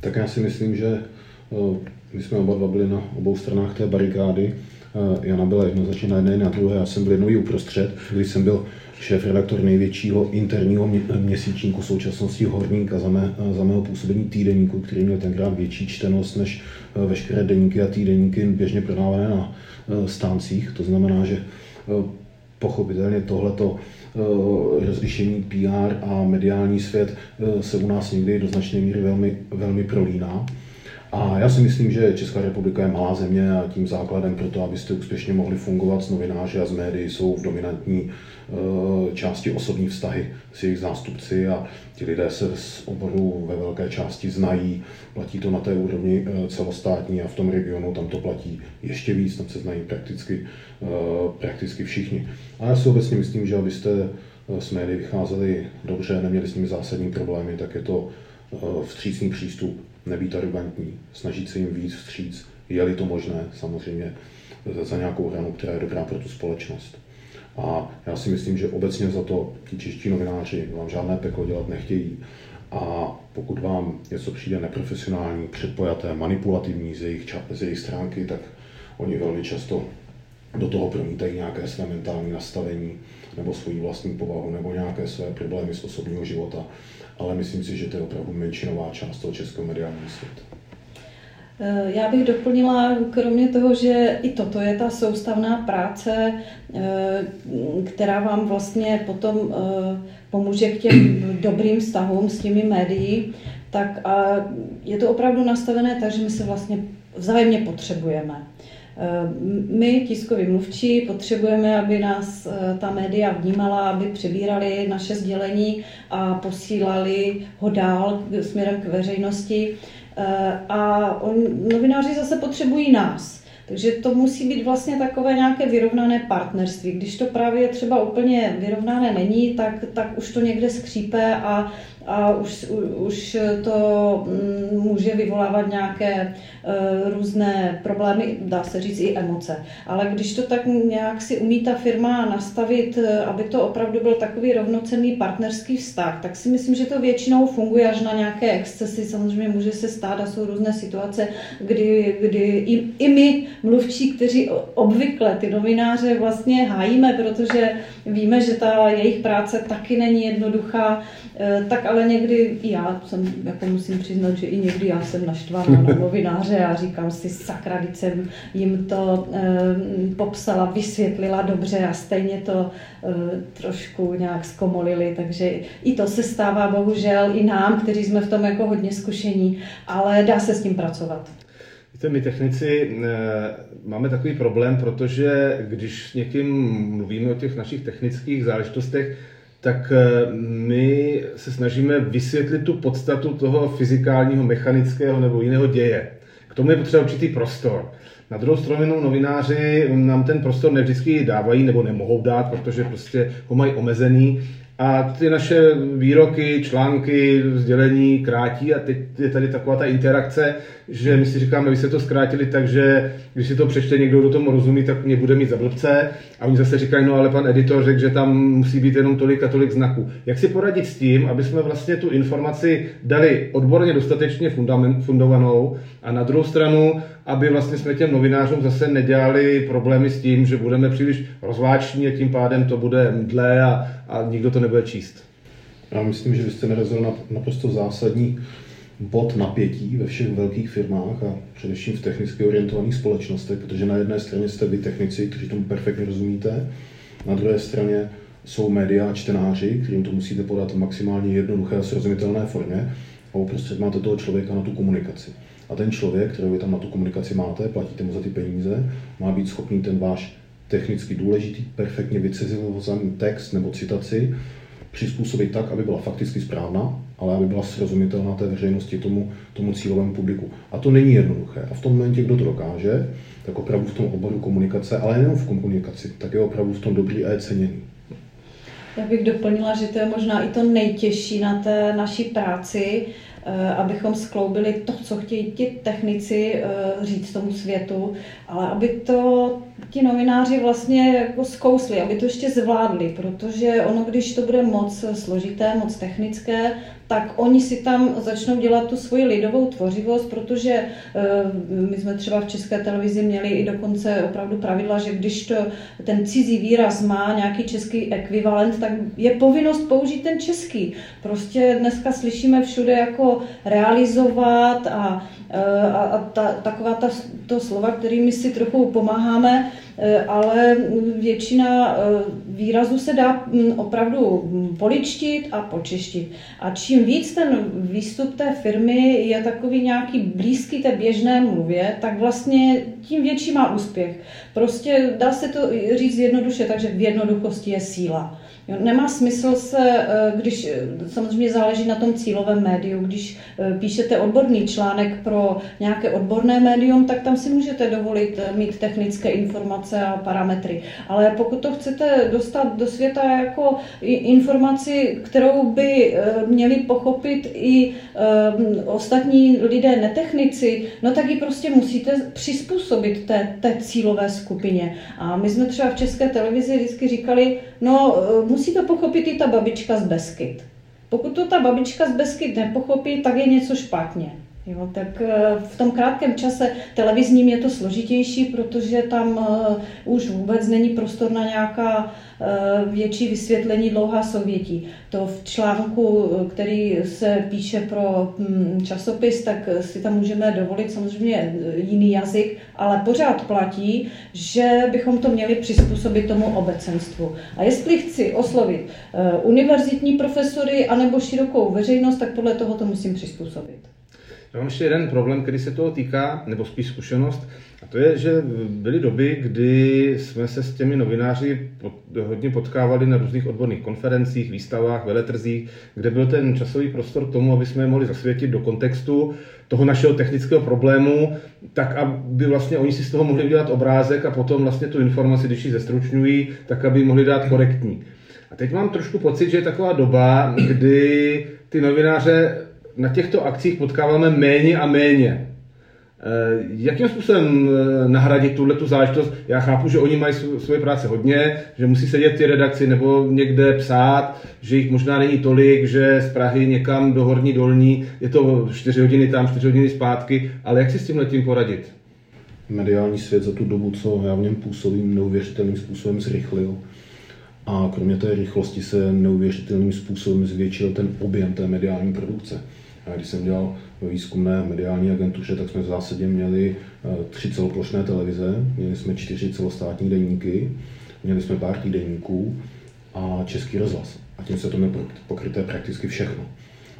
Tak já si myslím, že eh, my jsme oba dva byli na obou stranách té barikády. Eh, Jana byla jednoznačně na jedné na druhé, já jsem byl jednou uprostřed, když jsem byl šéf-redaktor největšího interního měsíčníku současnosti Horníka za, mé, za mého působení týdeníku, který měl tenkrát větší čtenost než eh, veškeré deníky a týdeníky běžně prodávané na stáncích. To znamená, že pochopitelně tohleto Eh, rozlišení PR a mediální svět eh, se u nás někdy do značné míry velmi, velmi prolíná. A já si myslím, že Česká republika je malá země a tím základem pro to, abyste úspěšně mohli fungovat s novináři a s médií, jsou v dominantní eh, části osobní vztahy s jejich zástupci a ti lidé se z oboru ve velké části znají. Platí to na té úrovni celostátní a v tom regionu tam to platí ještě víc, tam se znají prakticky, prakticky všichni. A já si obecně myslím, že abyste s médií vycházeli dobře, neměli s nimi zásadní problémy, tak je to vstřícný přístup nebýt arrogantní, snažit se jim víc vstříc, je-li to možné, samozřejmě za nějakou hranu, která je dobrá pro tu společnost. A já si myslím, že obecně za to ti čeští novináři vám žádné peklo dělat nechtějí. A pokud vám něco přijde neprofesionální, předpojaté, manipulativní z jejich, z jejich stránky, tak oni velmi často do toho promítají nějaké své mentální nastavení nebo svoji vlastní povahu nebo nějaké své problémy z osobního života ale myslím si, že to je opravdu menšinová část toho českého mediálního světa. Eh, já bych doplnila, kromě toho, že i toto je ta soustavná práce, eh, která vám vlastně potom eh, pomůže k těm [clears throat] dobrým vztahům s těmi médií, tak je to opravdu nastavené tak, že my se vlastně vzájemně potřebujeme. My, tiskoví mluvčí, potřebujeme, aby nás eh, ta média vnímala, aby přebírali naše sdělení a posílali ho dál směrem k veřejnosti. Eh, a on, novináři zase potřebují nás. Takže to musí být vlastně takové nějaké vyrovnané partnerství. Když to právě třeba úplně vyrovnané není, tak, tak už to někde skřípe a a už, už to mm, může vyvolávat nějaké e, různé problémy, dá se říct i emoce. Ale když to tak nějak si umí ta firma nastavit, e, aby to opravdu byl takový rovnocenný partnerský vztah, tak si myslím, že to většinou funguje až na nějaké excesy. Samozřejmě může se stát a jsou různé situace, kdy, kdy i, i my mluvčí, kteří obvykle ty novináře vlastně hájíme, protože víme, že ta jejich práce taky není jednoduchá, e, tak ale ale někdy i já jsem, jako musím přiznat, že i někdy já jsem naštvaná na [laughs] novináře a říkám si, sakra, když jsem jim to e, popsala, vysvětlila dobře a stejně to e, trošku nějak zkomolili, takže i to se stává bohužel i nám, kteří jsme v tom jako hodně zkušení, ale dá se s tím pracovat. Víte, my technici e, máme takový problém, protože když s někým mluvíme o těch našich technických záležitostech, tak eh, my se snažíme vysvětlit tu podstatu toho fyzikálního, mechanického nebo jiného děje. K tomu je potřeba určitý prostor. Na druhou stranu novináři nám ten prostor nevždycky dávají nebo nemohou dát, protože prostě ho mají omezený a ty naše výroky, články, sdělení krátí a teď je tady taková ta interakce, že my si říkáme, vy jste to zkrátili tak, že když si to přečte někdo, kdo tomu rozumí, tak mě bude mít za blbce. A oni zase říkají, no ale pan editor řekl, že tam musí být jenom tolik a tolik znaků. Jak si poradit s tím, aby jsme vlastně tu informaci dali odborně dostatečně fundovanou a na druhou stranu, aby vlastně jsme těm novinářům zase nedělali problémy s tím, že budeme příliš rozváční a tím pádem to bude mdlé a, a nikdo to nebude číst. Já myslím, že vy jste narazil na naprosto zásadní bod napětí ve všech velkých firmách a především v technicky orientovaných společnostech, protože na jedné straně jste vy technici, kteří tomu perfektně rozumíte, na druhé straně jsou média a čtenáři, kterým to musíte podat v maximálně jednoduché a srozumitelné formě a uprostřed máte toho člověka na tu komunikaci. A ten člověk, kterého vy tam na tu komunikaci máte, platíte mu za ty peníze, má být schopný ten váš technicky důležitý, perfektně vycizelovaný text nebo citaci přizpůsobit tak, aby byla fakticky správná, ale aby byla srozumitelná té veřejnosti, tomu, tomu cílovému publiku. A to není jednoduché. A v tom momentě, kdo to dokáže, tak opravdu v tom oboru komunikace, ale nejen v komunikaci, tak je opravdu v tom dobrý a je ceněný. Já bych doplnila, že to je možná i to nejtěžší na té naší práci, abychom skloubili to, co chtějí ti technici eh, říct tomu světu, ale aby to ti novináři vlastně jako zkousli, aby to ještě zvládli, protože ono, když to bude moc složité, moc technické, tak oni si tam začnou dělat tu svoji lidovou tvořivost, protože eh, my jsme třeba v české televizi měli i dokonce opravdu pravidla, že když to, ten cizí výraz má nějaký český ekvivalent, tak je povinnost použít ten český. Prostě dneska slyšíme všude jako realizovat a Eh, a, a ta, taková ta, to slova, kterými si trochu pomáháme, eh, ale většina eh, výrazů se dá hm, opravdu poličtit a počeštit. A čím víc ten výstup té firmy je takový nějaký blízký té běžné mluvě, tak vlastně tím větší má úspěch. Prostě dá se to říct jednoduše, takže v jednoduchosti je síla. Jo, nemá smysl se, eh, když eh, samozřejmě záleží na tom cílovém médiu, když eh, píšete odborný článek pro nějaké odborné médium, tak tam si můžete dovolit mít technické informace a parametry. Ale pokud to chcete dostat do světa jako informaci, kterou by měli pochopit i ostatní lidé netechnici, no tak ji prostě musíte přizpůsobit té, té cílové skupině. A my jsme třeba v České televizi vždycky říkali, no musí to pochopit i ta babička z Beskyt. Pokud to ta babička z Beskyt nepochopí, tak je něco špatně. Jo, tak eh, v tom krátkém čase televizním je to složitější, protože tam uh, už vůbec není prostor na nějaká uh, větší vysvětlení dlouhá sovětí. To v článku, který se píše pro um, časopis, tak si tam můžeme dovolit samozřejmě jiný jazyk, ale pořád platí, že bychom to měli přizpůsobit tomu obecenstvu. A jestli chci oslovit univerzitní profesory anebo širokou veřejnost, tak podle toho to musím přizpůsobit. Já mám ještě jeden problém, který se toho týká, nebo spíš zkušenost, a to je, že byly doby, kdy jsme se s těmi novináři pod, hodně potkávali na různých odborných konferencích, výstavách, veletrzích, kde byl ten časový prostor k tomu, aby jsme je mohli zasvětit do kontextu, toho našeho technického problému, tak aby vlastně oni si z toho mohli udělat obrázek a potom vlastně tu informaci, když ji zestručňují, tak aby mohli dát korektní. A teď mám trošku pocit, že je taková doba, kdy ty novináře na těchto akcích potkáváme méně a méně. Eh, jakým způsobem eh, nahradit tuhle tu záležitost? Já chápu, že oni mají svoje práce hodně, že musí sedět ty redakci nebo někde psát, že jich možná není tolik, že z Prahy někam do Horní Dolní je to 4 hodiny tam, 4 hodiny zpátky, ale jak si s tímhle tím poradit? Mediální svět za tu dobu, co já v něm působím, neuvěřitelným způsobem zrychlil. A kromě té rychlosti se neuvěřitelným způsobem zvětšil ten objem té mediální produkce. Když jsem dělal výzkumné mediální agentuře, tak jsme v zásadě měli eh, tři celoplošné televize, měli jsme čtyři celostátní denníky, měli jsme pár týdenníků a český rozhlas. A tím se to mělo pokryté prakticky všechno.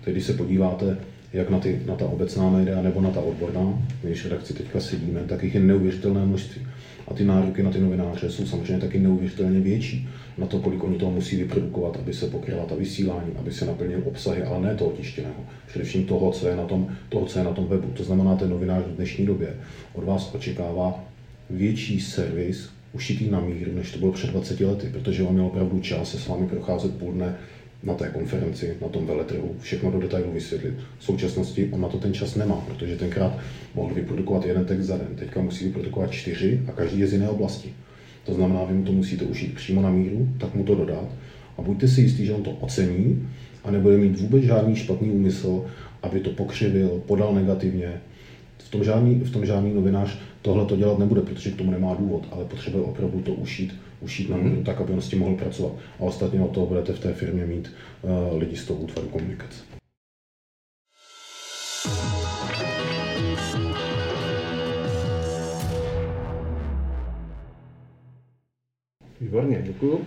Teď, když se podíváte jak na, ty, na ta obecná média nebo na ta odborná, když redakci teďka sedíme, tak jich je neuvěřitelné množství. A ty nároky na ty novináře jsou samozřejmě taky neuvěřitelně větší na to, kolik oni toho musí vyprodukovat, aby se pokryla ta vysílání, aby se naplnil obsahy, ale ne toho tištěného. Především toho, co je na tom, toho, co je na tom webu. To znamená, ten novinář v dnešní době od vás očekává větší servis, ušitý na míru, než to bylo před 20 lety, protože on měl opravdu čas se s vámi procházet půl dne na té konferenci, na tom veletrhu, všechno do detailu vysvětlit. V současnosti on na to ten čas nemá, protože tenkrát mohl vyprodukovat jeden text za den, teďka musí vyprodukovat čtyři a každý je z jiné oblasti. To znamená, vy mu to musíte ušít přímo na míru, tak mu to dodat a buďte si jistí, že on to ocení a nebude mít vůbec žádný špatný úmysl, aby to pokřivil, podal negativně. V tom žádný, v tom žádný novinář tohle to dělat nebude, protože k tomu nemá důvod, ale potřebuje opravdu to ušít, ušít na míru, mm-hmm. tak, aby on s tím mohl pracovat. A ostatně od toho budete v té firmě mít uh, lidi z toho útvaru komunikace. Výborně, děkuju.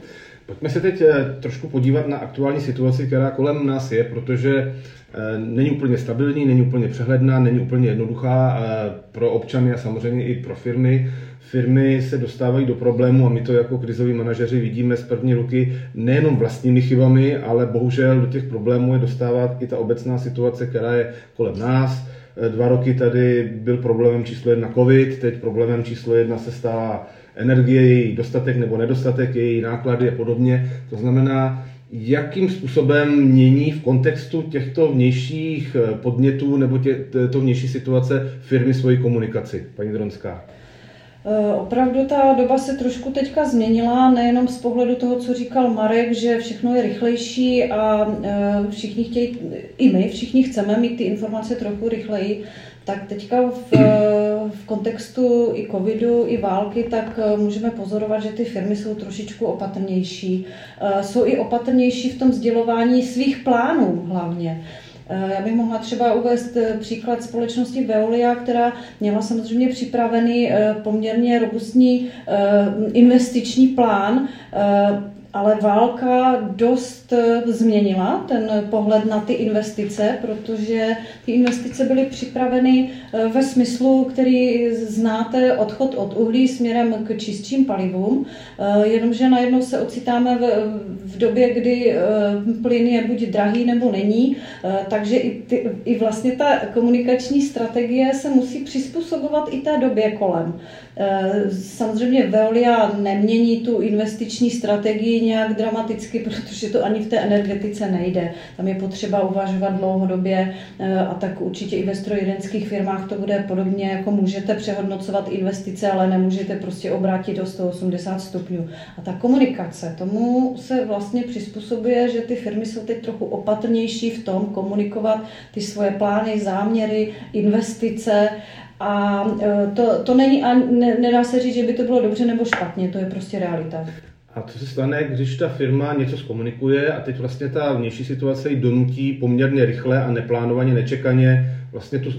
Pojďme se teď eh, trošku podívat na aktuální situaci, která kolem nás je, protože eh, není úplně stabilní, není úplně přehledná, není úplně jednoduchá eh, pro občany a samozřejmě i pro firmy. Firmy se dostávají do problému a my to jako krizoví manažeři vidíme z první ruky nejenom vlastními chybami, ale bohužel do těch problémů je dostávat i ta obecná situace, která je kolem nás. Dva roky tady byl problémem číslo jedna COVID, teď problémem číslo jedna se stává energie, její dostatek nebo nedostatek, její náklady a podobně. To znamená, jakým způsobem mění v kontextu těchto vnějších eh, podnětů nebo tě, této vnější situace firmy svoji komunikaci, paní Dronská? Eh, opravdu ta doba se trošku teďka změnila, nejenom z pohledu toho, co říkal Marek, že všechno je rychlejší a eh, všichni chtějí, i my všichni chceme mít ty informace trochu rychleji, tak teďka v, v kontextu i covidu, i války, tak eh, můžeme pozorovat, že ty firmy jsou trošičku opatrnější. Eh, jsou i opatrnější v tom sdělování svých plánů hlavně. Eh, já bych mohla třeba uvést příklad společnosti Veolia, která měla samozřejmě připravený poměrně robustní investiční plán ale válka dost eh, změnila ten pohled na ty investice, protože ty investice byly připraveny eh, ve smyslu, který znáte, odchod od uhlí směrem k čistším palivům, eh, jenomže najednou se ocitáme v, v době, kdy plyn je buď drahý nebo není, takže i, ty, i vlastně ta komunikační strategie se musí přizpůsobovat i té době kolem. Samozřejmě Veolia nemění tu investiční strategii nějak dramaticky, protože to ani v té energetice nejde. Tam je potřeba uvažovat dlouhodobě eh, a tak určitě i ve strojírenských firmách to bude podobně, jako můžete přehodnocovat investice, ale nemůžete prostě obrátit do 180 stupňů. A ta komunikace, tomu se vlastně přizpůsobuje, že ty firmy jsou teď trochu opatrnější v tom komunikovat ty svoje plány, záměry, investice a eh, to, to není, a ne, nedá se říct, že by to bylo dobře nebo špatně, to je prostě realita. A co se stane, když ta firma něco zkomunikuje a teď vlastně ta vnější situace ji donutí poměrně rychle a neplánovaně, nečekaně vlastně tu,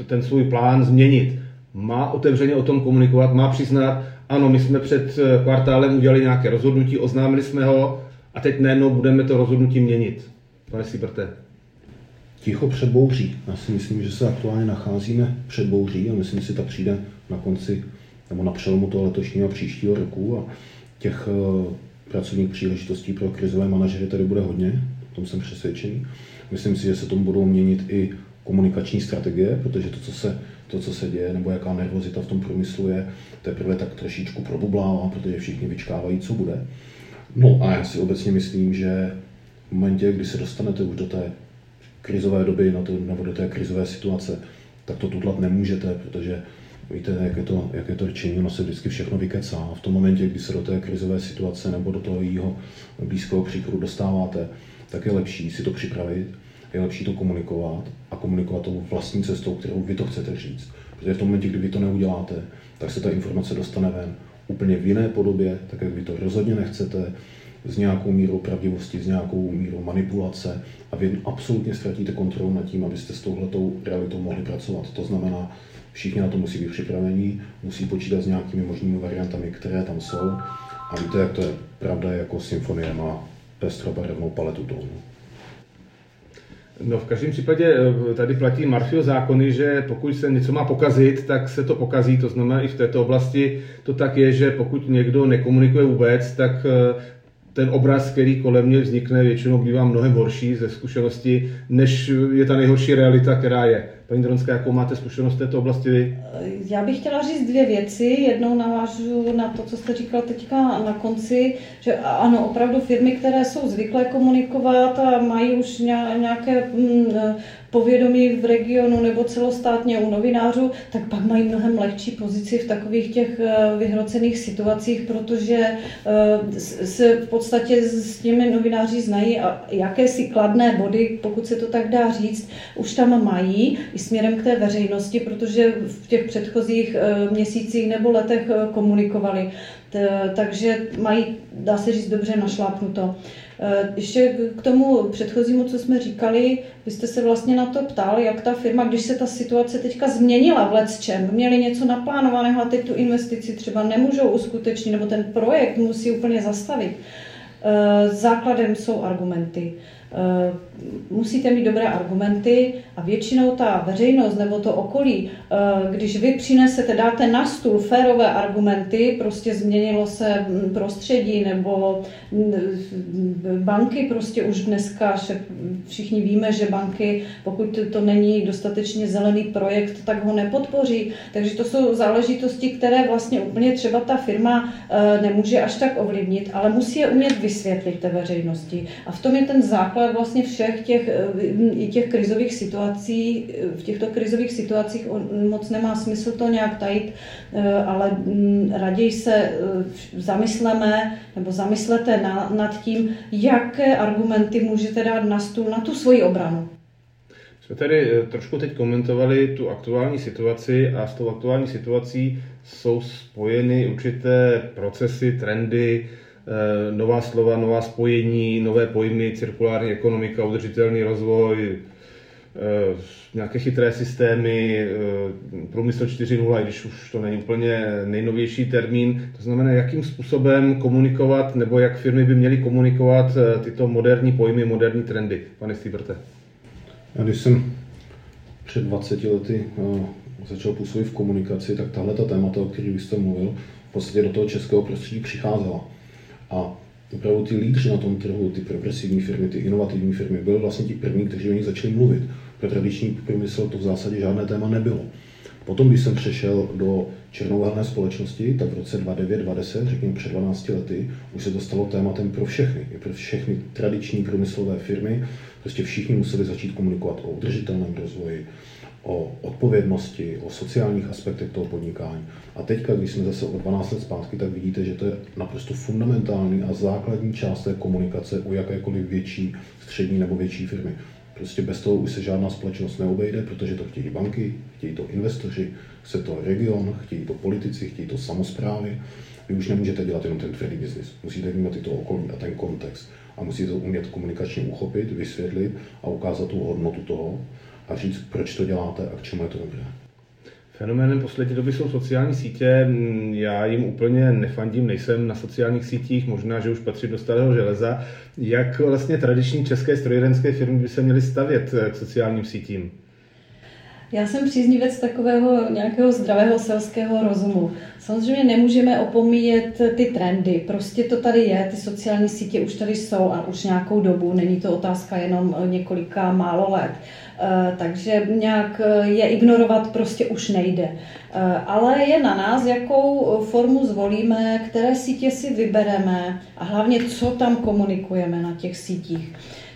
eh, ten svůj plán změnit. Má otevřeně o tom komunikovat, má přiznat, ano, my jsme před eh, kvartálem udělali nějaké rozhodnutí, oznámili jsme ho a teď najednou budeme to rozhodnutí měnit. Pane Sibrte. Ticho před bouří. Já si myslím, že se aktuálně nacházíme před bouří a myslím si, že ta přijde na konci nebo na přelomu toho letošního a příštího roku. A těch eh, pracovních příležitostí pro krizové manažery tady bude hodně, o tom jsem přesvědčený. Myslím si, že se tomu budou měnit i komunikační strategie, protože to, co se, to, co se děje, nebo jaká nervozita v tom průmyslu je, teprve tak trošičku probublává, protože všichni vyčkávají, co bude. No a já si obecně myslím, že v momentě, kdy se dostanete už do té krizové doby na to, nebo do té krizové situace, tak to tutlat nemůžete, protože víte, jak je to, jak je to rčení, ono se vždycky všechno vykecá. A v tom momentě, kdy se do té krizové situace nebo do toho jeho blízkého příchodu dostáváte, tak je lepší si to připravit, je lepší to komunikovat a komunikovat tou vlastní cestou, kterou vy to chcete říct. Protože v tom momentě, kdy vy to neuděláte, tak se ta informace dostane ven úplně v jiné podobě, tak jak vy to rozhodně nechcete, s nějakou mírou pravdivosti, s nějakou mírou manipulace a vy absolutně ztratíte kontrolu nad tím, abyste s touhletou realitou mohli pracovat. To znamená, všichni na to musí být připraveni, musí počítat s nějakými možnými variantami, které tam jsou. A víte, jak to je pravda, jako symfonie má pestrobarevnou paletu tónů. No v každém případě eh, tady platí Marfio zákony, že pokud se něco má pokazit, tak se to pokazí. To znamená i v této oblasti to tak je, že pokud někdo nekomunikuje vůbec, tak eh, ten obraz, který kolem mě vznikne, většinou bývá mnohem horší ze zkušenosti, než je ta nejhorší realita, která je. Paní Dronská, jakou máte zkušenost v této oblasti vy? Já bych chtěla říct dvě věci. Jednou navážu na to, co jste říkal teďka na konci, že ano, opravdu firmy, které jsou zvyklé komunikovat a mají už nějaké mm, povědomí v regionu nebo celostátně u novinářů, tak pak mají mnohem lehčí pozici v takových těch eh, vyhrocených situacích, protože eh, se v podstatě s těmi novináři znají a jakési kladné body, pokud se to tak dá říct, už tam mají i směrem k té veřejnosti, protože v těch předchozích eh, měsících nebo letech komunikovali. Takže mají, dá se říct, dobře našlápnuto. Eh, ještě k tomu předchozímu, co jsme říkali, vy jste se vlastně na to ptal, jak ta firma, když se ta situace teďka změnila v Lecčem, měli něco naplánovaného a teď tu investici třeba nemůžou uskutečnit, nebo ten projekt musí úplně zastavit. Eh, základem jsou argumenty. Eh, musíte mít dobré argumenty a většinou ta veřejnost nebo to okolí, eh, když vy přinesete, dáte na stůl férové argumenty, prostě změnilo se hm, prostředí nebo hm, banky prostě už dneska, všichni víme, že banky, pokud to není dostatečně zelený projekt, tak ho nepodpoří. Takže to jsou záležitosti, které vlastně úplně třeba ta firma eh, nemůže až tak ovlivnit, ale musí je umět vysvětlit té veřejnosti. A v tom je ten základ vlastně všech těch, eh, těch krizových situací. V těchto krizových situacích moc nemá smysl to nějak tajit, eh, ale mm, raději se eh, zamysleme nebo zamyslete na, nad tím, jaké argumenty můžete dát na stůl na tu svoji obranu. Jsme tady trošku teď komentovali tu aktuální situaci a s tou aktuální situací jsou spojeny určité procesy, trendy, Eh, nová slova, nová spojení, nové pojmy, cirkulární ekonomika, udržitelný rozvoj, eh, nějaké chytré systémy, eh, průmysl 4.0, i když už to není úplně nejnovější termín. To znamená, jakým způsobem komunikovat, nebo jak firmy by měly komunikovat tyto moderní pojmy, moderní trendy. Pane Stýbrte. Já když jsem před 20 lety začal působit v komunikaci, tak tahle ta témata, o kterých jste mluvil, v podstatě do toho českého prostředí přicházela. A opravdu ty lídři na tom trhu, ty progresivní firmy, ty inovativní firmy, byly vlastně ti první, kteří o nich začali mluvit. Pro tradiční průmysl to v zásadě žádné téma nebylo. Potom, když jsem přešel do černouhelné společnosti, tak v roce 2009-2010, řekněme před 12 lety, už se to stalo tématem pro všechny, i pro všechny tradiční průmyslové firmy. Prostě všichni museli začít komunikovat o udržitelném rozvoji, o odpovědnosti, o sociálních aspektech toho podnikání. A teďka, když jsme zase o 12 let zpátky, tak vidíte, že to je naprosto fundamentální a základní část té komunikace u jakékoliv větší, střední nebo větší firmy. Prostě bez toho už se žádná společnost neobejde, protože to chtějí banky, chtějí to investoři, chce to region, chtějí to politici, chtějí to samozprávy. Vy už nemůžete dělat jenom ten tvrdý business. Musíte vnímat i to okolí a ten kontext. A musíte to umět komunikačně uchopit, vysvětlit a ukázat tu hodnotu toho a říct, proč to děláte a k čemu je to dobré. Fenoménem poslední doby jsou sociální sítě. Já jim úplně nefandím, nejsem na sociálních sítích, možná, že už patří do starého železa. Jak vlastně tradiční české strojírenské firmy by se měly stavět k sociálním sítím? Já jsem příznivec takového nějakého zdravého selského rozumu. Samozřejmě nemůžeme opomíjet ty trendy. Prostě to tady je, ty sociální sítě už tady jsou a už nějakou dobu. Není to otázka jenom několika málo let. Eh, takže nějak eh, je ignorovat prostě už nejde. Eh, ale je na nás, jakou formu zvolíme, které sítě si vybereme a hlavně, co tam komunikujeme na těch sítích.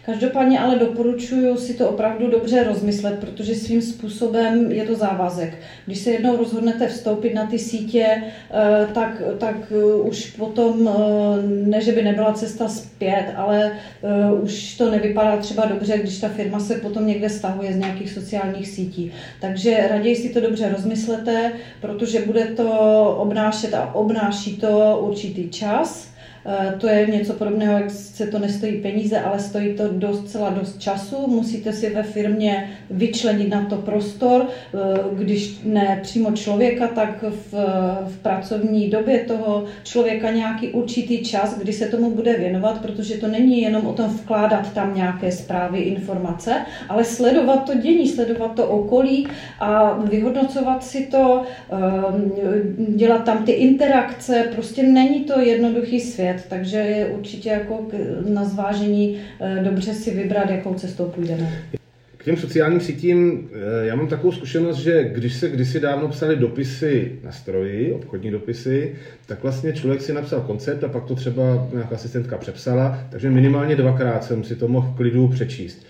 Každopádně ale doporučuji si to opravdu dobře rozmyslet, protože svým způsobem je to závazek. Když se jednou rozhodnete vstoupit na ty sítě, eh, tak, tak eh, už potom, eh, ne že by nebyla cesta zpět, ale už to nevypadá třeba dobře, když ta firma se potom někde stahuje z nějakých sociálních sítí. Takže raději si to dobře rozmyslete, protože bude to obnášet a obnáší to určitý čas to je něco podobného, jak se to nestojí peníze, ale stojí to dost, celá dost času. Musíte si ve firmě vyčlenit na to prostor, eh, když ne přímo člověka, tak v, v pracovní době toho člověka nějaký určitý čas, kdy se tomu bude věnovat, protože to není jenom o tom vkládat tam nějaké zprávy, informace, ale sledovat to dění, sledovat to okolí a vyhodnocovat si to, eh, dělat tam ty interakce. Prostě není to jednoduchý svět svět, takže je určitě jako na zvážení eh, dobře si vybrat, jakou cestou půjdeme. K těm sociálním sítím, eh, já mám takovou zkušenost, že když se kdysi dávno psali dopisy na stroji, obchodní dopisy, tak vlastně člověk si napsal koncept a pak to třeba nějaká asistentka přepsala, takže minimálně dvakrát jsem si to mohl v klidu přečíst.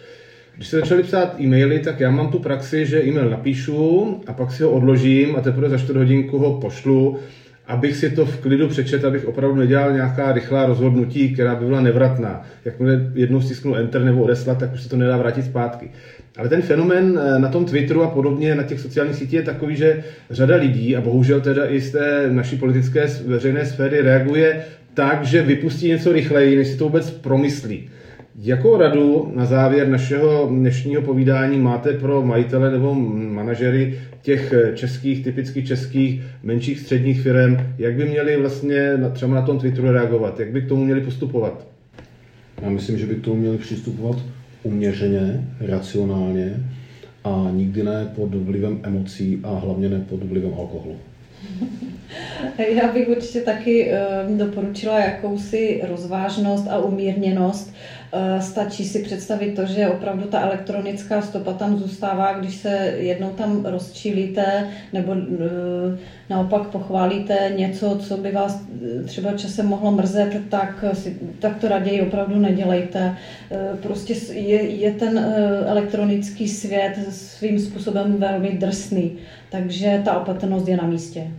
Když se začali psát e-maily, tak já mám tu praxi, že e-mail napíšu a pak si ho odložím a teprve za 4 hodinku ho pošlu abych si to v klidu přečet, abych opravdu nedělal nějaká rychlá rozhodnutí, která by byla nevratná. Jakmile jednou stisknu Enter nebo odeslat, tak už se to nedá vrátit zpátky. Ale ten fenomen eh, na tom Twitteru a podobně, na těch sociálních sítích je takový, že řada lidí, a bohužel teda i z té naší politické veřejné sféry reaguje tak, že vypustí něco rychleji, než si to vůbec promyslí. Jakou radu na závěr našeho dnešního povídání máte pro majitele nebo manažery těch českých, typicky českých, menších středních firm, jak by měli vlastně třeba na tom Twitteru reagovat, jak by k tomu měli postupovat? Já myslím, že by k tomu měli přistupovat uměřeně, racionálně a nikdy ne pod vlivem emocí a hlavně ne pod vlivem alkoholu. [laughs] Já bych určitě taky eh, doporučila jakousi rozvážnost a umírněnost. Eh, stačí si představit to, že opravdu ta elektronická stopa tam zůstává, když se jednou tam rozčilíte nebo eh, naopak pochválíte něco, co by vás třeba časem mohlo mrzet, tak, si, tak to raději opravdu nedělejte. Prostě je, je ten elektronický svět svým způsobem velmi drsný, takže ta opatrnost je na místě.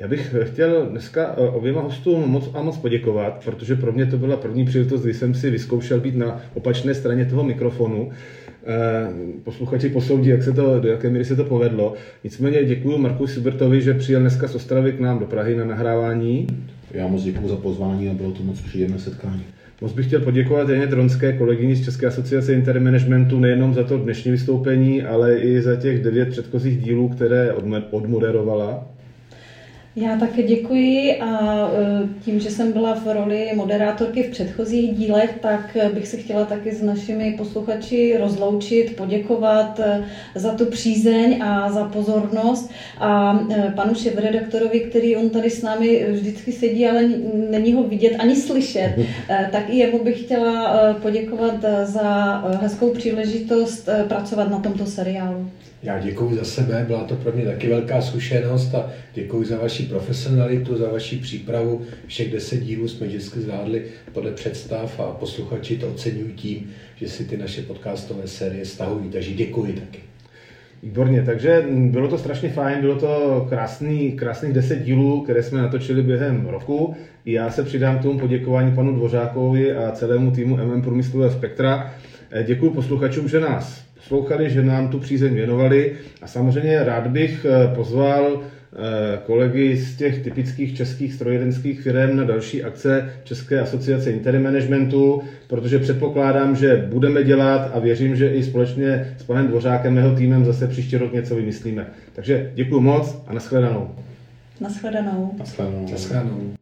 Já bych chtěl dneska eh, oběma hostům moc a moc poděkovat, protože pro mě to byla první příležitost, kdy jsem si vyzkoušel být na opačné straně toho mikrofonu. Eh, posluchači posoudí, jak se to, do jaké míry se to povedlo. Nicméně děkuji Marku Sibertovi, že přijel dneska z Ostravy k nám do Prahy na nahrávání. Já moc děkuji za pozvání a bylo to moc příjemné setkání. Moc bych chtěl poděkovat Janě Dronské, kolegyni z České asociace intermanagementu, nejenom za to dnešní vystoupení, ale i za těch devět předchozích dílů, které odmoderovala. Já také děkuji a e, tím, že jsem byla v roli moderátorky v předchozích dílech, tak bych se chtěla taky s našimi posluchači rozloučit, poděkovat e, za tu přízeň a za pozornost a e, panu šéfredaktorovi, který on tady s námi vždycky sedí, ale není ho vidět ani slyšet, [laughs] tak i jemu bych chtěla poděkovat za hezkou příležitost pracovat na tomto seriálu. Já děkuji za sebe, byla to pro mě taky velká zkušenost a děkuji za vaši profesionalitu, za vaši přípravu. Všech deset dílů jsme vždycky zvládli podle představ a posluchači to oceňují tím, že si ty naše podcastové série stahují. Takže děkuji taky. Výborně, takže bylo to strašně fajn, bylo to krásný, krásných deset dílů, které jsme natočili během roku. Já se přidám k tomu poděkování panu Dvořákovi a celému týmu MM Průmyslového spektra. Děkuji posluchačům, že nás poslouchali, že nám tu přízeň věnovali a samozřejmě rád bych eh, pozval eh, kolegy z těch typických českých strojírenských firm na další akce České asociace interim managementu, protože předpokládám, že budeme dělat a věřím, že i společně s panem Dvořákem, jeho týmem zase příští rok něco vymyslíme. Takže děkuji moc a nashledanou. Nashledanou. Nashledanou. nashledanou.